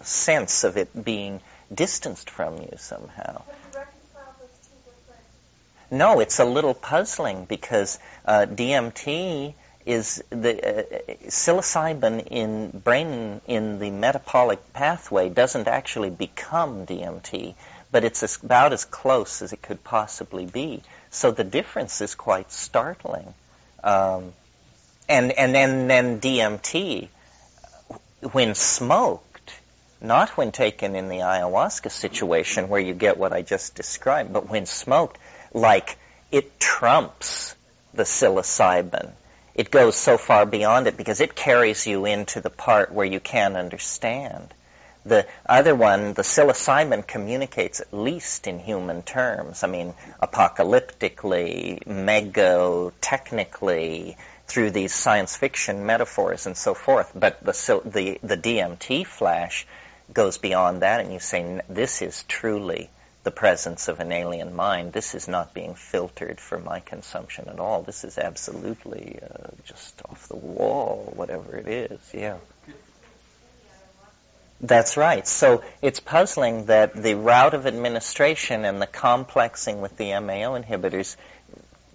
sense of it being distanced from you somehow. No, it's a little puzzling because uh, DMT is the uh, psilocybin in brain in the metabolic pathway doesn't actually become DMT, but it's about as close as it could possibly be. So the difference is quite startling. Um, and and then then DMT, when smoked, not when taken in the ayahuasca situation where you get what I just described, but when smoked, like it trumps the psilocybin. It goes so far beyond it because it carries you into the part where you can't understand. The other one, the psilocybin communicates at least in human terms. I mean, apocalyptically, mega technically, through these science fiction metaphors and so forth. But the, the, the DMT flash goes beyond that and you say, this is truly the presence of an alien mind. This is not being filtered for my consumption at all. This is absolutely uh, just off the wall, whatever it is. Yeah. That's right. So it's puzzling that the route of administration and the complexing with the MAO inhibitors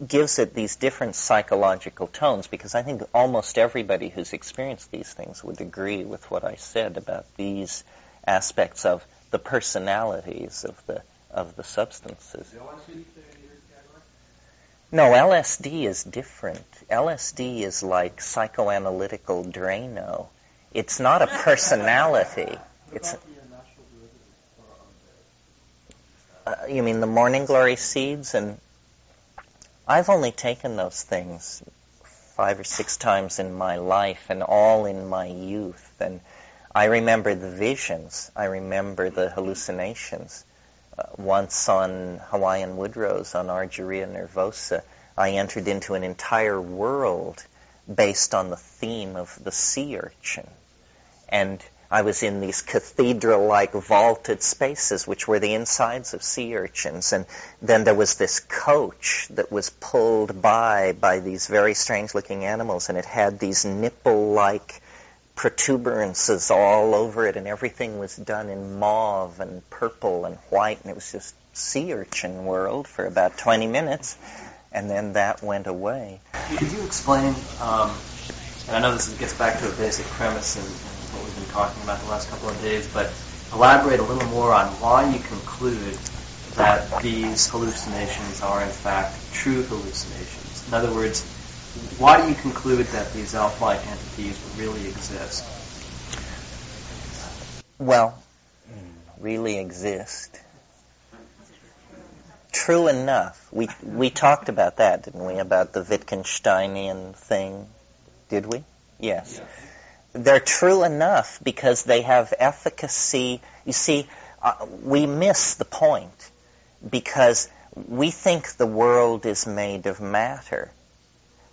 gives it these different psychological tones because I think almost everybody who's experienced these things would agree with what I said about these aspects of the personalities of the of the substances. No, LSD is different. LSD is like psychoanalytical Drano. It's not a personality. It's uh, you mean the morning glory seeds and I've only taken those things five or six times in my life and all in my youth and I remember the visions. I remember the hallucinations. Uh, once on Hawaiian Woodrose on Argyreia nervosa, I entered into an entire world based on the theme of the sea urchin. And I was in these cathedral-like vaulted spaces, which were the insides of sea urchins. And then there was this coach that was pulled by by these very strange-looking animals, and it had these nipple-like protuberances all over it, and everything was done in mauve and purple and white, and it was just sea urchin world for about 20 minutes, and then that went away. Could you explain, um, and I know this gets back to a basic premise and, what we've been talking about the last couple of days, but elaborate a little more on why you conclude that these hallucinations are in fact true hallucinations. In other words, why do you conclude that these elf-like entities really exist? Well, really exist. True enough. We we talked about that, didn't we? About the Wittgensteinian thing, did we? Yes. They're true enough because they have efficacy. You see, uh, we miss the point because we think the world is made of matter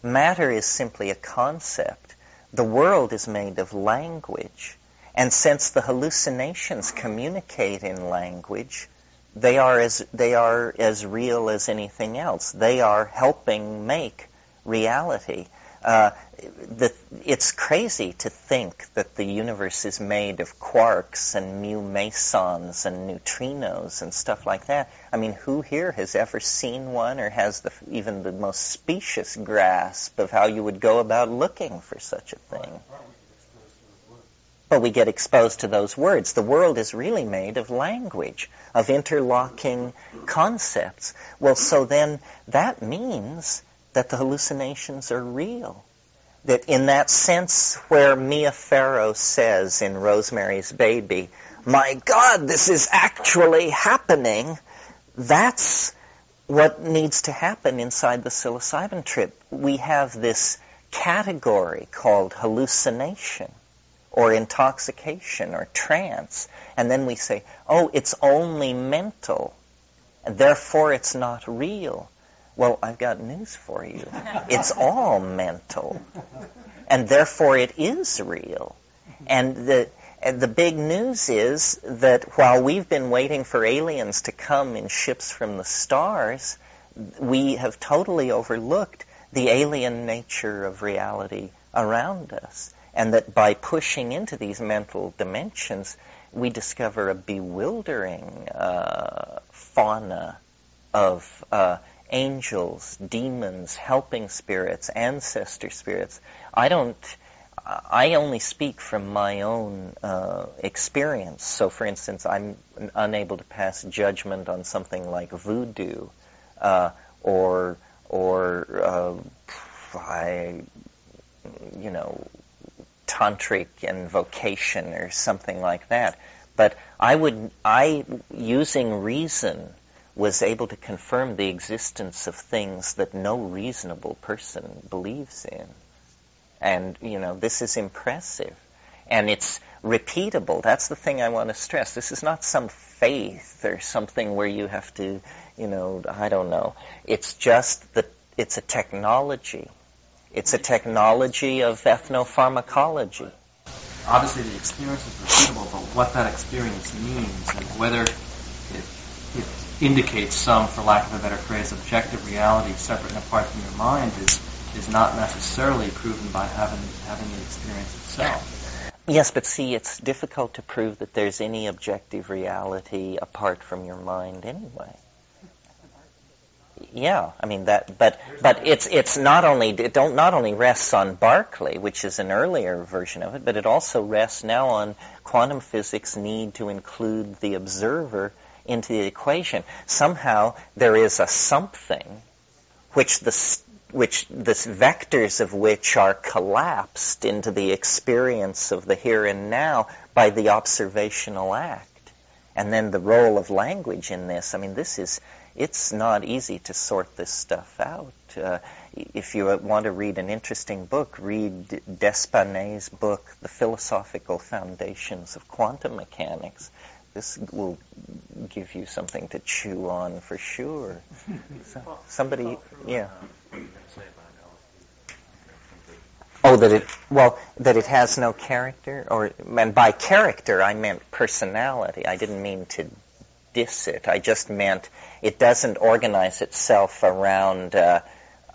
Matter is simply a concept. The world is made of language. And since the hallucinations communicate in language, they are as, they are as real as anything else. They are helping make reality. Uh, the, it's crazy to think that the universe is made of quarks and mu mesons and neutrinos and stuff like that. I mean, who here has ever seen one or has the, even the most specious grasp of how you would go about looking for such a thing? But we get exposed to those words. The world is really made of language, of interlocking concepts. Well, so then that means that the hallucinations are real. That in that sense where Mia Farrow says in Rosemary's Baby, my God, this is actually happening, that's what needs to happen inside the psilocybin trip. We have this category called hallucination or intoxication or trance, and then we say, oh, it's only mental, and therefore it's not real. Well, I've got news for you. It's all mental. And therefore it is real. And the, and the big news is that while we've been waiting for aliens to come in ships from the stars, we have totally overlooked the alien nature of reality around us. And that by pushing into these mental dimensions, we discover a bewildering uh, fauna of uh, angels, demons, helping spirits, ancestor spirits. I don't. I only speak from my own uh, experience. So, for instance, I'm unable to pass judgment on something like voodoo, uh, or or uh, I, you know, tantric invocation or something like that. But I would, I using reason was able to confirm the existence of things that no reasonable person believes in. And, you know, this is impressive. And it's repeatable. That's the thing I want to stress. This is not some faith or something where you have to, you know, I don't know. It's just that it's a technology. It's a technology of ethnopharmacology. Obviously, the experience is repeatable, but what that experience means and whether it, it indicates some, for lack of a better phrase, objective reality separate and apart from your mind is is not necessarily proven by having having the experience itself. Yes, but see, it's difficult to prove that there's any objective reality apart from your mind anyway. Yeah, I mean that, but but it's it's not only it don't not only rests on Berkeley, which is an earlier version of it, but it also rests now on quantum physics' need to include the observer into the equation. Somehow there is a something which the which the vectors of which are collapsed into the experience of the here and now by the observational act. And then the role of language in this. I mean, this is, it's not easy to sort this stuff out. Uh, if you want to read an interesting book, read D'Espagnat's book, The Philosophical Foundations of Quantum Mechanics. This will give you something to chew on for sure. So, somebody, yeah. Oh, that it well that it has no character, or and by character I meant personality. I didn't mean to diss it. I just meant it doesn't organize itself around uh,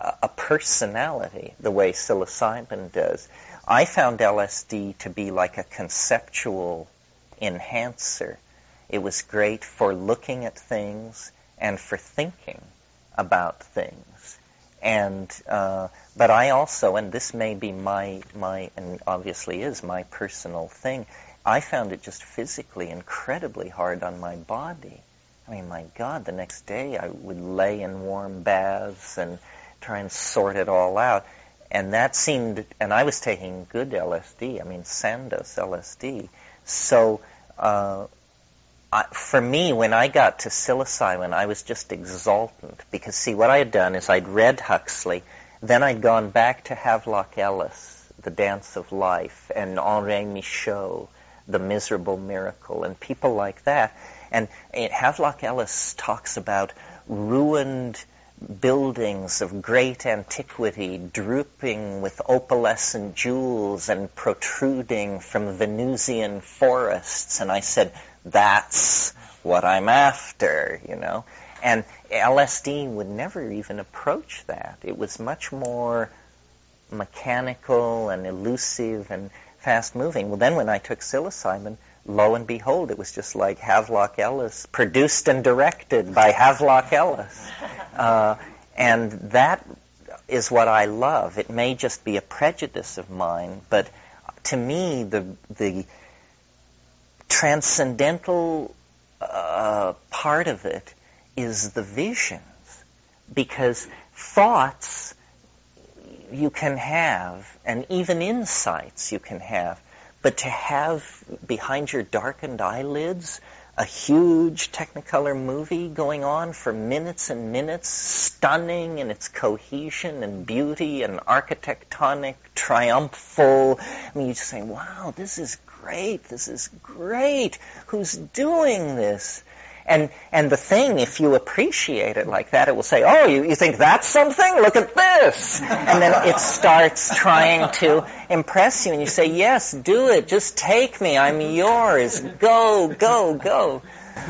a personality the way psilocybin does. I found LSD to be like a conceptual enhancer. It was great for looking at things and for thinking about things. And uh, but I also, and this may be my my, and obviously is my personal thing. I found it just physically incredibly hard on my body. I mean, my God, the next day I would lay in warm baths and try and sort it all out. And that seemed, and I was taking good LSD, I mean, Sandoz LSD. So, uh, I, for me, when I got to psilocybin, I was just exultant because, see, what I had done is I'd read Huxley, then I'd gone back to Havelock Ellis, The Dance of Life, and Henri Michaux, The Miserable Miracle, and people like that. And Havelock Ellis talks about ruined buildings of great antiquity drooping with opalescent jewels and protruding from Venusian forests. And I said, that's what I'm after, you know. And LSD would never even approach that. It was much more mechanical and elusive and fast moving. Well, then when I took psilocybin, lo and behold, it was just like Havelock Ellis, produced and directed by Havelock Ellis. Uh, and that is what I love. It may just be a prejudice of mine, but to me, the the transcendental uh, part of it is the visions, because thoughts you can have, and even insights you can have, but to have behind your darkened eyelids a huge Technicolor movie going on for minutes and minutes, stunning in its cohesion and beauty and architectonic, triumphal. I mean, you just say, wow, this is great, this is great. Who's doing this? And, and the thing, if you appreciate it like that, it will say, oh, you, you think that's something? Look at this. And then it starts trying to impress you and you say, yes, do it. Just take me. I'm yours. Go, go, go.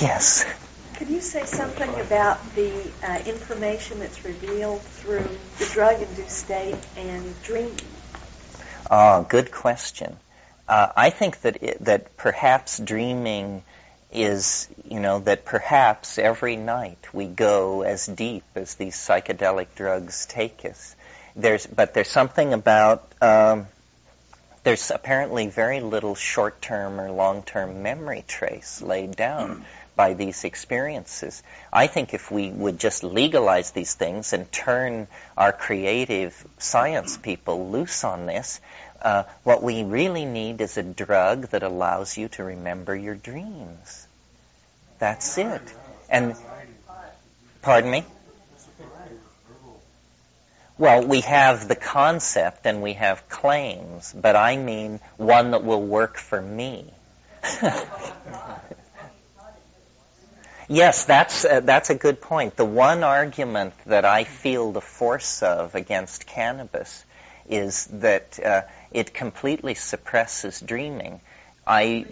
yes. Could you say something about the uh, information that's revealed through the drug-induced state and dreaming? Oh, good question. Uh, I think that it, that perhaps dreaming is, you know, that perhaps every night we go as deep as these psychedelic drugs take us. There's, but there's something about um, there's apparently very little short-term or long-term memory trace laid down by these experiences. I think if we would just legalize these things and turn our creative science people loose on this, uh, what we really need is a drug that allows you to remember your dreams. That's it. And, pardon me? Well, we have the concept and we have claims, but I mean one that will work for me. yes, that's uh, that's a good point. The one argument that I feel the force of against cannabis is that uh, it completely suppresses dreaming. I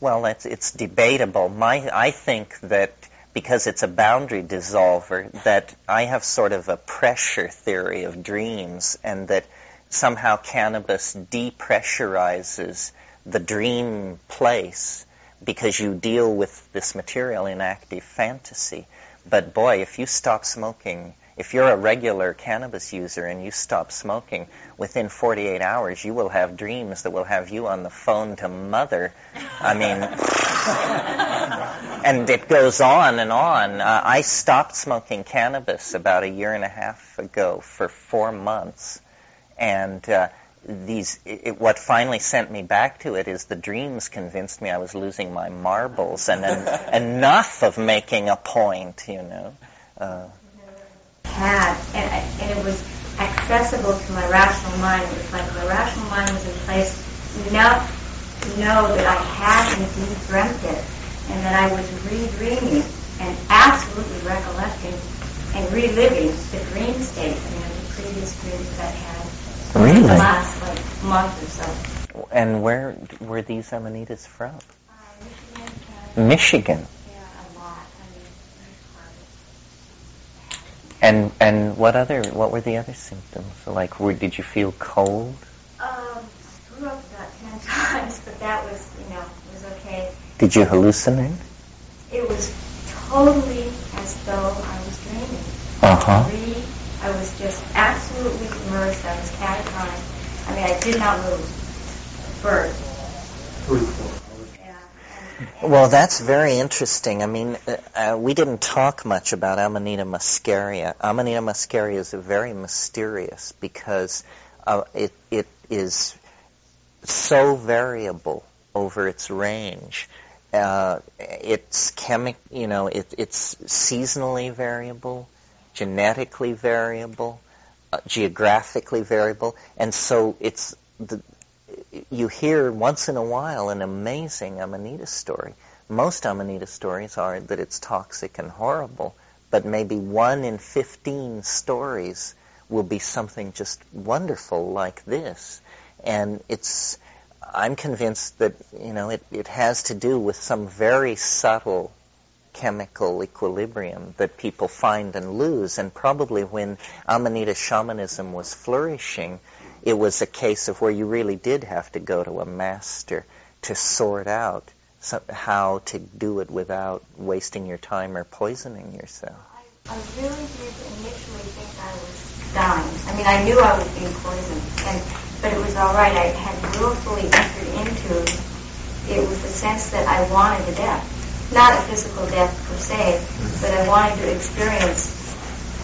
well, it's it's debatable. My I think that because it's a boundary dissolver, that I have sort of a pressure theory of dreams, and that somehow cannabis depressurizes the dream place because you deal with this material in active fantasy. But boy, if you stop smoking, if you're a regular cannabis user and you stop smoking, within 48 hours you will have dreams that will have you on the phone to mother. I mean, and it goes on and on. Uh, I stopped smoking cannabis about a year and a half ago for four months. And uh, these, it, what finally sent me back to it is the dreams convinced me I was losing my marbles and en- enough of making a point, you know. Uh, had, and, and it was accessible to my rational mind. It was like my rational mind was in place enough to know that I had indeed dreamt it, and that I was re-dreaming and absolutely recollecting and reliving the dream state, I mean, the previous dreams that I had Really? the last like month or so. and where were these amanitas from? Uh, Michigan. Yeah, a lot. I mean, And and what other what were the other symptoms? Like, were, did you feel cold? Um, threw up about ten times, but that was, you know, was okay. Did you hallucinate? It was totally as though I was dreaming. Uh huh. Re, I was just absolutely immersed. I was catatonic. I mean, I did not move. First. Yeah. And, and Well, that's very interesting. I mean, uh, uh, we didn't talk much about Amanita muscaria. Amanita muscaria is very mysterious because uh, it it is so variable over its range. Uh, it's chemic, you know, it, it's seasonally variable, genetically variable, uh, geographically variable, and so it's the, you hear once in a while an amazing Amanita story. Most Amanita stories are that it's toxic and horrible, but maybe one in 15 stories will be something just wonderful like this. And it's, I'm convinced that, you know, it, it has to do with some very subtle chemical equilibrium that people find and lose. And probably when Amanita shamanism was flourishing, it was a case of where you really did have to go to a master to sort out so, how to do it without wasting your time or poisoning yourself. I, I really did initially think I was dying. I mean, I knew I was being poisoned, and but it was all right. I had willfully entered into it with the sense that I wanted a death, not a physical death per se, but I wanted to experience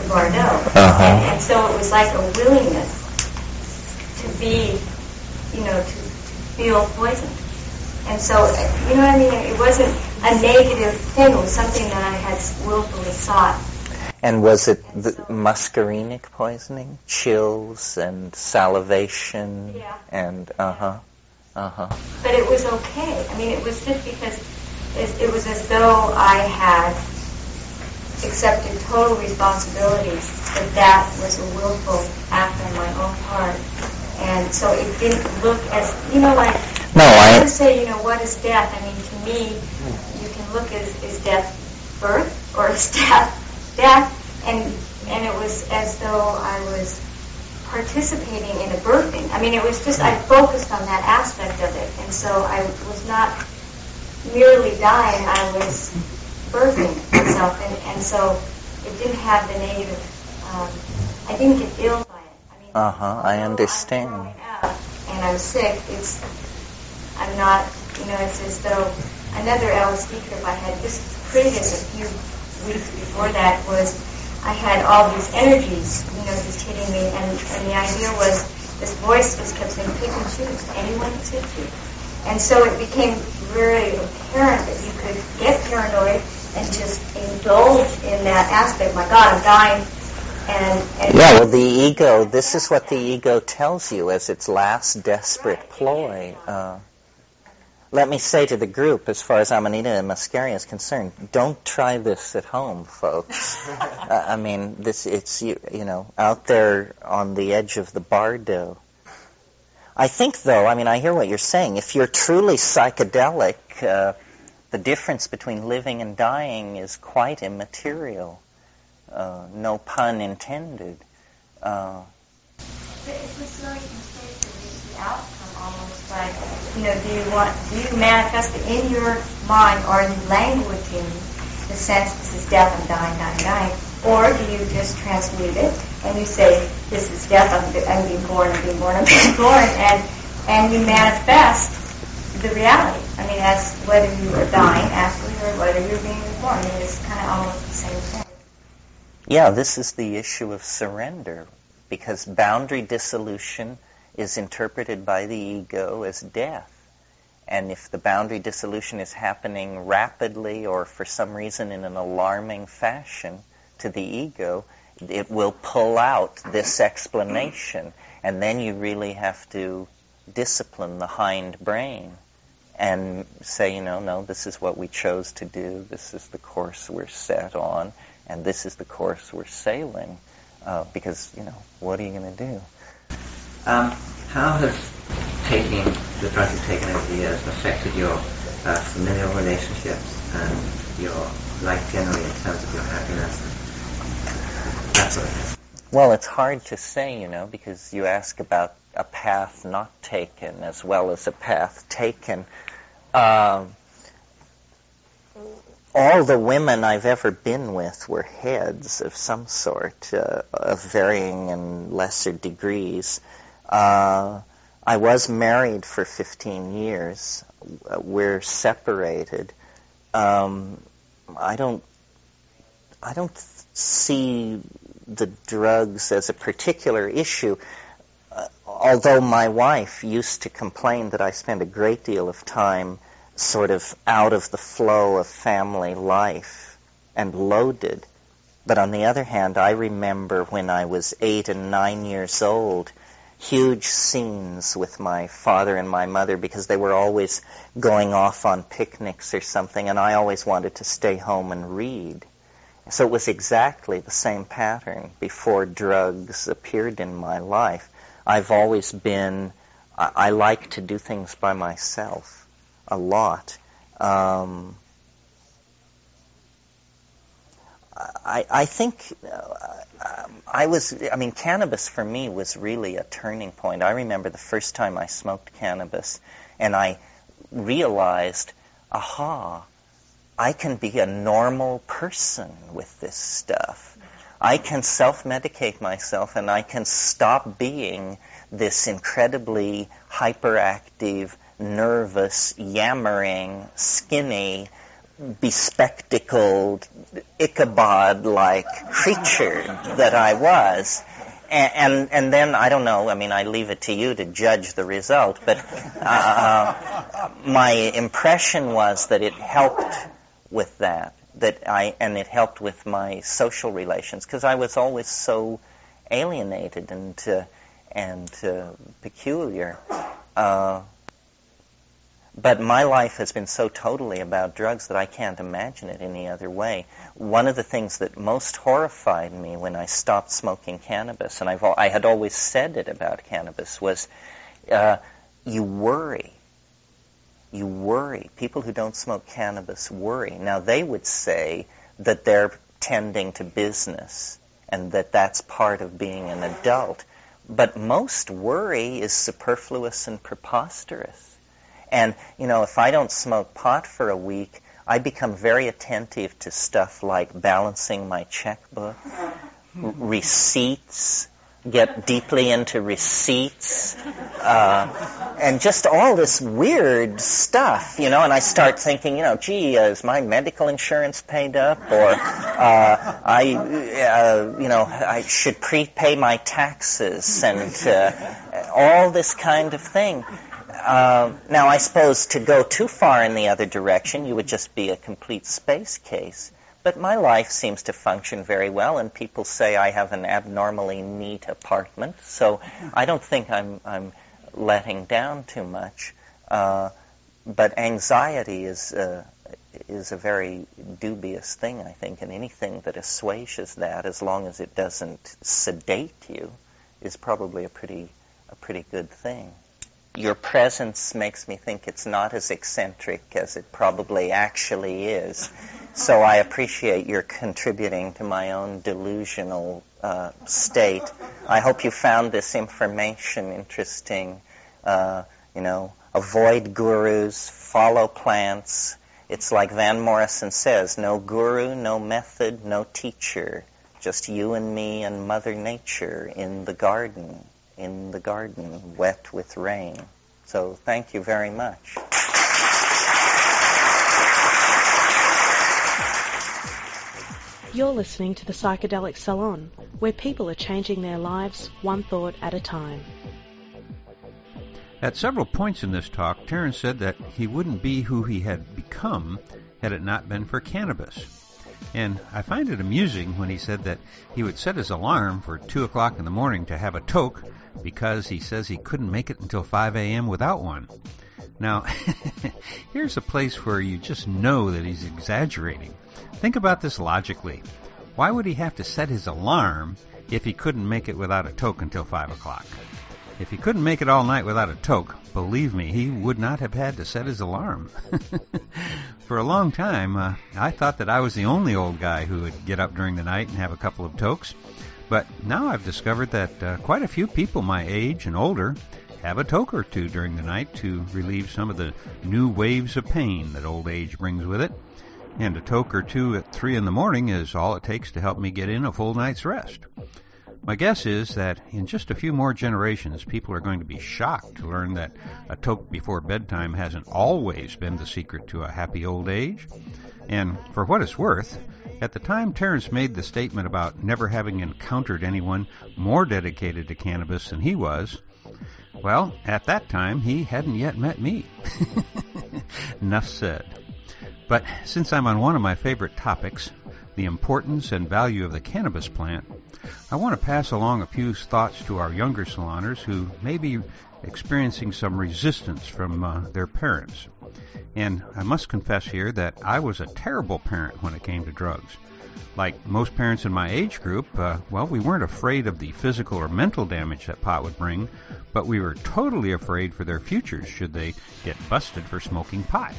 the Bardo, Uh-huh. and, and so it was like a willingness to be, you know, to, to feel poisoned. And so, you know what I mean? It wasn't a negative thing. It was something that I had willfully sought. And was it the muscarinic poisoning? Chills and salivation Yeah. and uh-huh, uh-huh. But it was okay. I mean, it was just because it, it was as though I had accepted total responsibility that that was a willful act on my own part. And so it didn't look as, you know, like, No, I I, would say, you know, what is death? I mean, to me, you can look as, is death birth or is death death? And, and it was as though I was participating in a birthing. I mean, it was just, I focused on that aspect of it. And so I was not merely dying, I was birthing myself. And, and so it didn't have the negative, um, I didn't get ill by it. I mean, uh-huh, I understand. Throwing and I'm sick, it's, I'm not, you know, it's as though another LSD trip I had just previous, a few weeks before that, was I had all these energies, you know, just hitting me, and, and the idea was this voice just kept saying, pick and choose, anyone hit you. And so it became very apparent that you could get paranoid and just indulge in that aspect. My God, I'm dying. And, and Yeah, well, the ego, this is what the ego tells you as its last desperate ploy. Uh, let me say to the group, as far as Amanita and Muscaria is concerned, don't try this at home, folks. uh, I mean, this it's you, you know out there on the edge of the bardo. I think, though, I mean, I hear what you're saying. If you're truly psychedelic, uh, the difference between living and dying is quite immaterial. Uh, no pun intended. Uh, if we slowly can say the outcome almost like, you know, do you want, do you manifest it in your mind or are you languaging the sense this is death, I'm dying, dying, dying, or do you just transmute it and you say this is death, I'm, I'm being born, I'm being born, I'm being born, and and you manifest the reality. I mean, as whether you are dying actually or whether you're being reborn. I mean, it's kind of almost the same thing. Yeah, this is the issue of surrender because boundary dissolution is interpreted by the ego as death. And if the boundary dissolution is happening rapidly or for some reason in an alarming fashion to the ego, it will pull out this explanation. And then you really have to discipline the hind brain and say, you know, no, this is what we chose to do, this is the course we're set on, and this is the course we're sailing. Uh, because, you know, what are you going to do? Um, how has taking the drugs you've taken over the years affected your uh, familial relationships and your life generally in terms of your happiness? Thing. Well, it's hard to say, you know, because you ask about a path not taken as well as a path taken. Uh, all the women I've ever been with were heads of some sort, uh, of varying and lesser degrees. Uh, I was married for 15 years. We're separated. Um, I don't. I don't see the drugs as a particular issue uh, although my wife used to complain that I spent a great deal of time sort of out of the flow of family life and loaded. But on the other hand, I remember when I was eight and nine years old, huge scenes with my father and my mother because they were always going off on picnics or something, and I always wanted to stay home and read. So it was exactly the same pattern before drugs appeared in my life. I've always been, I, I like to do things by myself a lot. Um, I, I think uh, I was, I mean, cannabis for me was really a turning point. I remember the first time I smoked cannabis and I realized, aha, I can be a normal person with this stuff. I can self-medicate myself and I can stop being this incredibly hyperactive, nervous, yammering, skinny, bespectacled, Ichabod-like creature that I was. And, and, and then I don't know. I mean, I leave it to you to judge the result. But uh, my impression was that it helped with that that I and it helped with my social relations because I was always so alienated and uh, and uh, peculiar. Uh, but my life has been so totally about drugs that I can't imagine it any other way. One of the things that most horrified me when I stopped smoking cannabis, and I've, I had always said it about cannabis, was uh, you worry you worry. People who don't smoke cannabis worry. Now, they would say that they're tending to business and that that's part of being an adult. But most worry is superfluous and preposterous. And, you know, if I don't smoke pot for a week, I become very attentive to stuff like balancing my checkbook, receipts, get deeply into receipts, uh, and just all this weird stuff, you know. And I start thinking, you know, gee, uh, is my medical insurance paid up, or uh, I, uh, you know, I should prepay my taxes, and uh, all this kind of thing. Uh, now, I suppose to go too far in the other direction, you would just be a complete space case. But my life seems to function very well, and people say I have an abnormally neat apartment, so I don't think I'm, I'm letting down too much. Uh, but anxiety is, uh, is a very dubious thing, I think, and anything that assuages that, as long as it doesn't sedate you, is probably a pretty, a pretty good thing. Your presence makes me think it's not as eccentric as it probably actually is. So I appreciate your contributing to my own delusional uh, state. I hope you found this information interesting. Uh, you know, avoid gurus, follow plants. It's like Van Morrison says, no guru, no method, no teacher. Just you and me and Mother Nature in the garden in the garden, wet with rain. So thank you very much. You're listening to the Psychedelic Salon, where people are changing their lives one thought at a time. At several points in this talk, Terence said that he wouldn't be who he had become had it not been for cannabis. And I find it amusing when he said that he would set his alarm for 2 o'clock in the morning to have a toke because he says he couldn't make it until 5 a.m. without one. Now, here's a place where you just know that he's exaggerating. Think about this logically. Why would he have to set his alarm if he couldn't make it without a toke until 5 o'clock? If he couldn't make it all night without a toke, believe me, he would not have had to set his alarm. For a long time, uh, I thought that I was the only old guy who would get up during the night and have a couple of tokes. But now I've discovered that uh, quite a few people my age and older have a toke or two during the night to relieve some of the new waves of pain that old age brings with it. And a toke or two at three in the morning is all it takes to help me get in a full night's rest. My guess is that in just a few more generations, people are going to be shocked to learn that a toke before bedtime hasn't always been the secret to a happy old age. And for what it's worth, at the time Terence made the statement about never having encountered anyone more dedicated to cannabis than he was, well, at that time he hadn't yet met me. Enough said. But since I'm on one of my favorite topics, the importance and value of the cannabis plant, I want to pass along a few thoughts to our younger saloners who may be experiencing some resistance from uh, their parents. And I must confess here that I was a terrible parent when it came to drugs. Like most parents in my age group, uh, well, we weren't afraid of the physical or mental damage that pot would bring, but we were totally afraid for their futures should they get busted for smoking pot.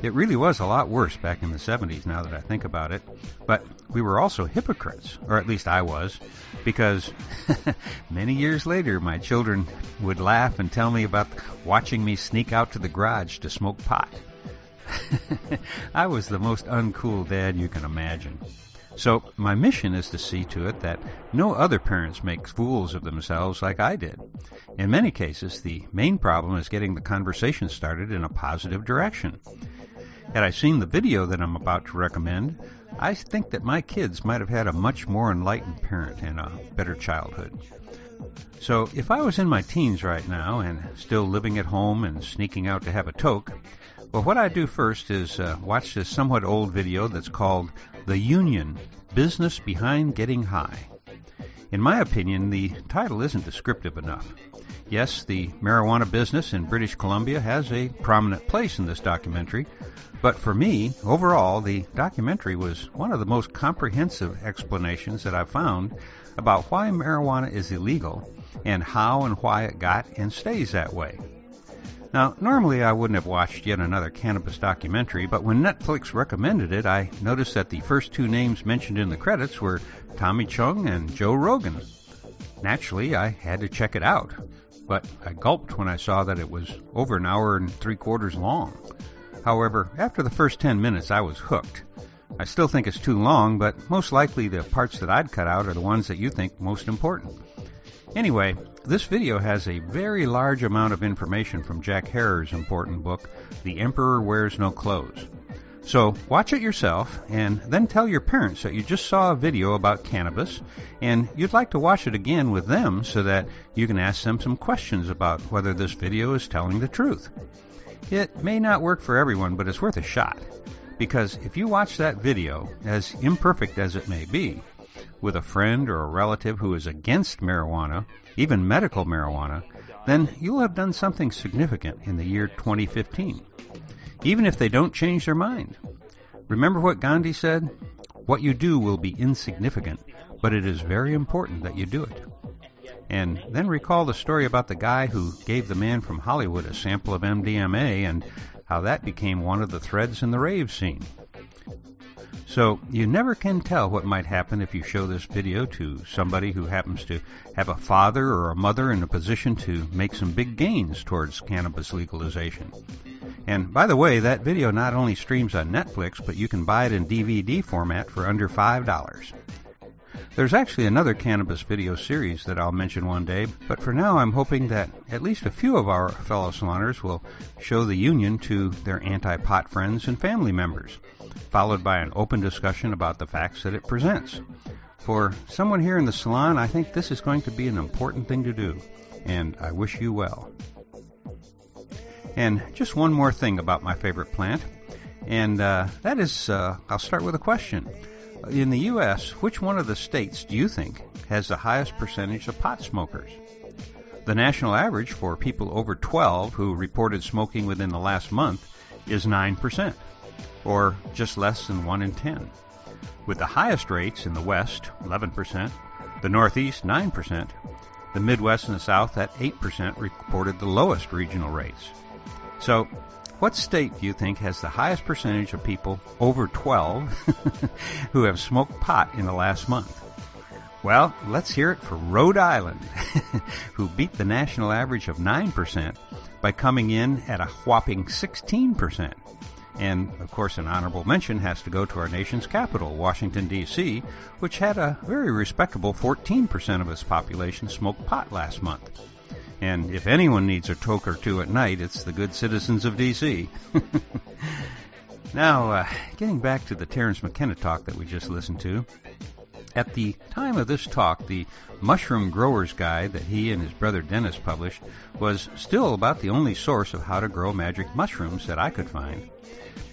It really was a lot worse back in the 70s now that I think about it. But we were also hypocrites, or at least I was, because many years later my children would laugh and tell me about watching me sneak out to the garage to smoke pot. I was the most uncool dad you can imagine. So my mission is to see to it that no other parents make fools of themselves like I did. In many cases, the main problem is getting the conversation started in a positive direction. Had I seen the video that I'm about to recommend, I think that my kids might have had a much more enlightened parent and a better childhood. So if I was in my teens right now and still living at home and sneaking out to have a toke, well, what I'd do first is uh, watch this somewhat old video that's called The Union Business Behind Getting High. In my opinion, the title isn't descriptive enough. Yes, the marijuana business in British Columbia has a prominent place in this documentary, but for me, overall, the documentary was one of the most comprehensive explanations that I've found about why marijuana is illegal and how and why it got and stays that way. Now, normally I wouldn't have watched yet another cannabis documentary, but when Netflix recommended it, I noticed that the first two names mentioned in the credits were Tommy Chong and Joe Rogan. Naturally, I had to check it out, but I gulped when I saw that it was over an hour and three quarters long. However, after the first 10 minutes, I was hooked. I still think it's too long, but most likely the parts that I'd cut out are the ones that you think most important. Anyway, this video has a very large amount of information from Jack Herer's important book, The Emperor Wears No Clothes. So watch it yourself and then tell your parents that you just saw a video about cannabis and you'd like to watch it again with them so that you can ask them some questions about whether this video is telling the truth. It may not work for everyone, but it's worth a shot. Because if you watch that video, as imperfect as it may be, with a friend or a relative who is against marijuana, even medical marijuana, then you'll have done something significant in the year 2015. Even if they don't change their mind. Remember what Gandhi said? What you do will be insignificant, but it is very important that you do it. And then recall the story about the guy who gave the man from Hollywood a sample of MDMA and how that became one of the threads in the rave scene. So you never can tell what might happen if you show this video to somebody who happens to have a father or a mother in a position to make some big gains towards cannabis legalization. And by the way, that video not only streams on Netflix, but you can buy it in DVD format for under $5. There's actually another cannabis video series that I'll mention one day, but for now I'm hoping that at least a few of our fellow saloners will show the union to their anti-pot friends and family members, followed by an open discussion about the facts that it presents. For someone here in the salon, I think this is going to be an important thing to do, and I wish you well. And just one more thing about my favorite plant, and uh, that is, uh, I'll start with a question. In the U.S., which one of the states do you think has the highest percentage of pot smokers? The national average for people over 12 who reported smoking within the last month is 9%, or just less than 1 in 10. With the highest rates in the West, 11%, the Northeast, 9%, the Midwest and the South at 8% reported the lowest regional rates. So what state do you think has the highest percentage of people over 12 who have smoked pot in the last month? Well, let's hear it for Rhode Island, who beat the national average of 9% by coming in at a whopping 16%. And of course, an honorable mention has to go to our nation's capital, Washington, D.C., which had a very respectable 14% of its population smoke pot last month. And if anyone needs a toke or two at night, it's the good citizens of D.C. now, uh, getting back to the Terence McKenna talk that we just listened to. At the time of this talk, the Mushroom Grower's Guide that he and his brother Dennis published was still about the only source of how to grow magic mushrooms that I could find.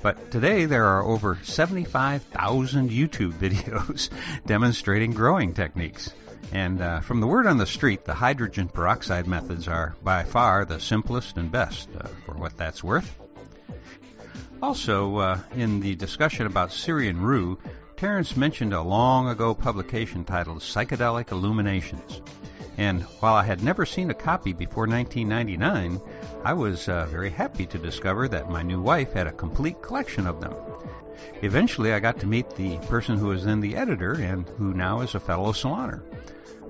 But today there are over 75,000 YouTube videos demonstrating growing techniques. And uh, from the word on the street, the hydrogen peroxide methods are by far the simplest and best, uh, for what that's worth. Also, uh, in the discussion about Syrian rue, Terence mentioned a long ago publication titled Psychedelic Illuminations. And while I had never seen a copy before 1999, I was uh, very happy to discover that my new wife had a complete collection of them. Eventually, I got to meet the person who was then the editor and who now is a fellow saloner.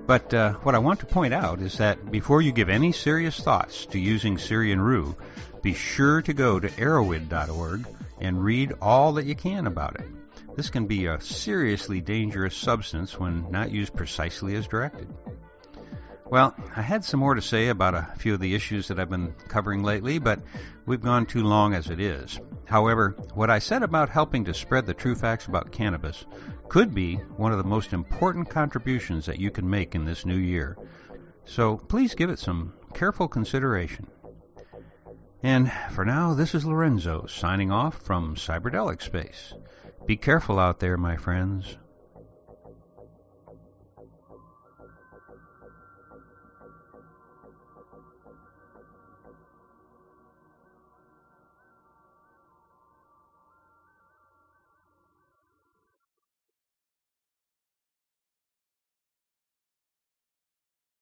But uh, what I want to point out is that before you give any serious thoughts to using Syrian rue, be sure to go to erowid.org and read all that you can about it. This can be a seriously dangerous substance when not used precisely as directed. Well, I had some more to say about a few of the issues that I've been covering lately, but we've gone too long as it is. However, what I said about helping to spread the true facts about cannabis could be one of the most important contributions that you can make in this new year. So please give it some careful consideration. And for now, this is Lorenzo signing off from Cyberdelic Space. Be careful out there, my friends.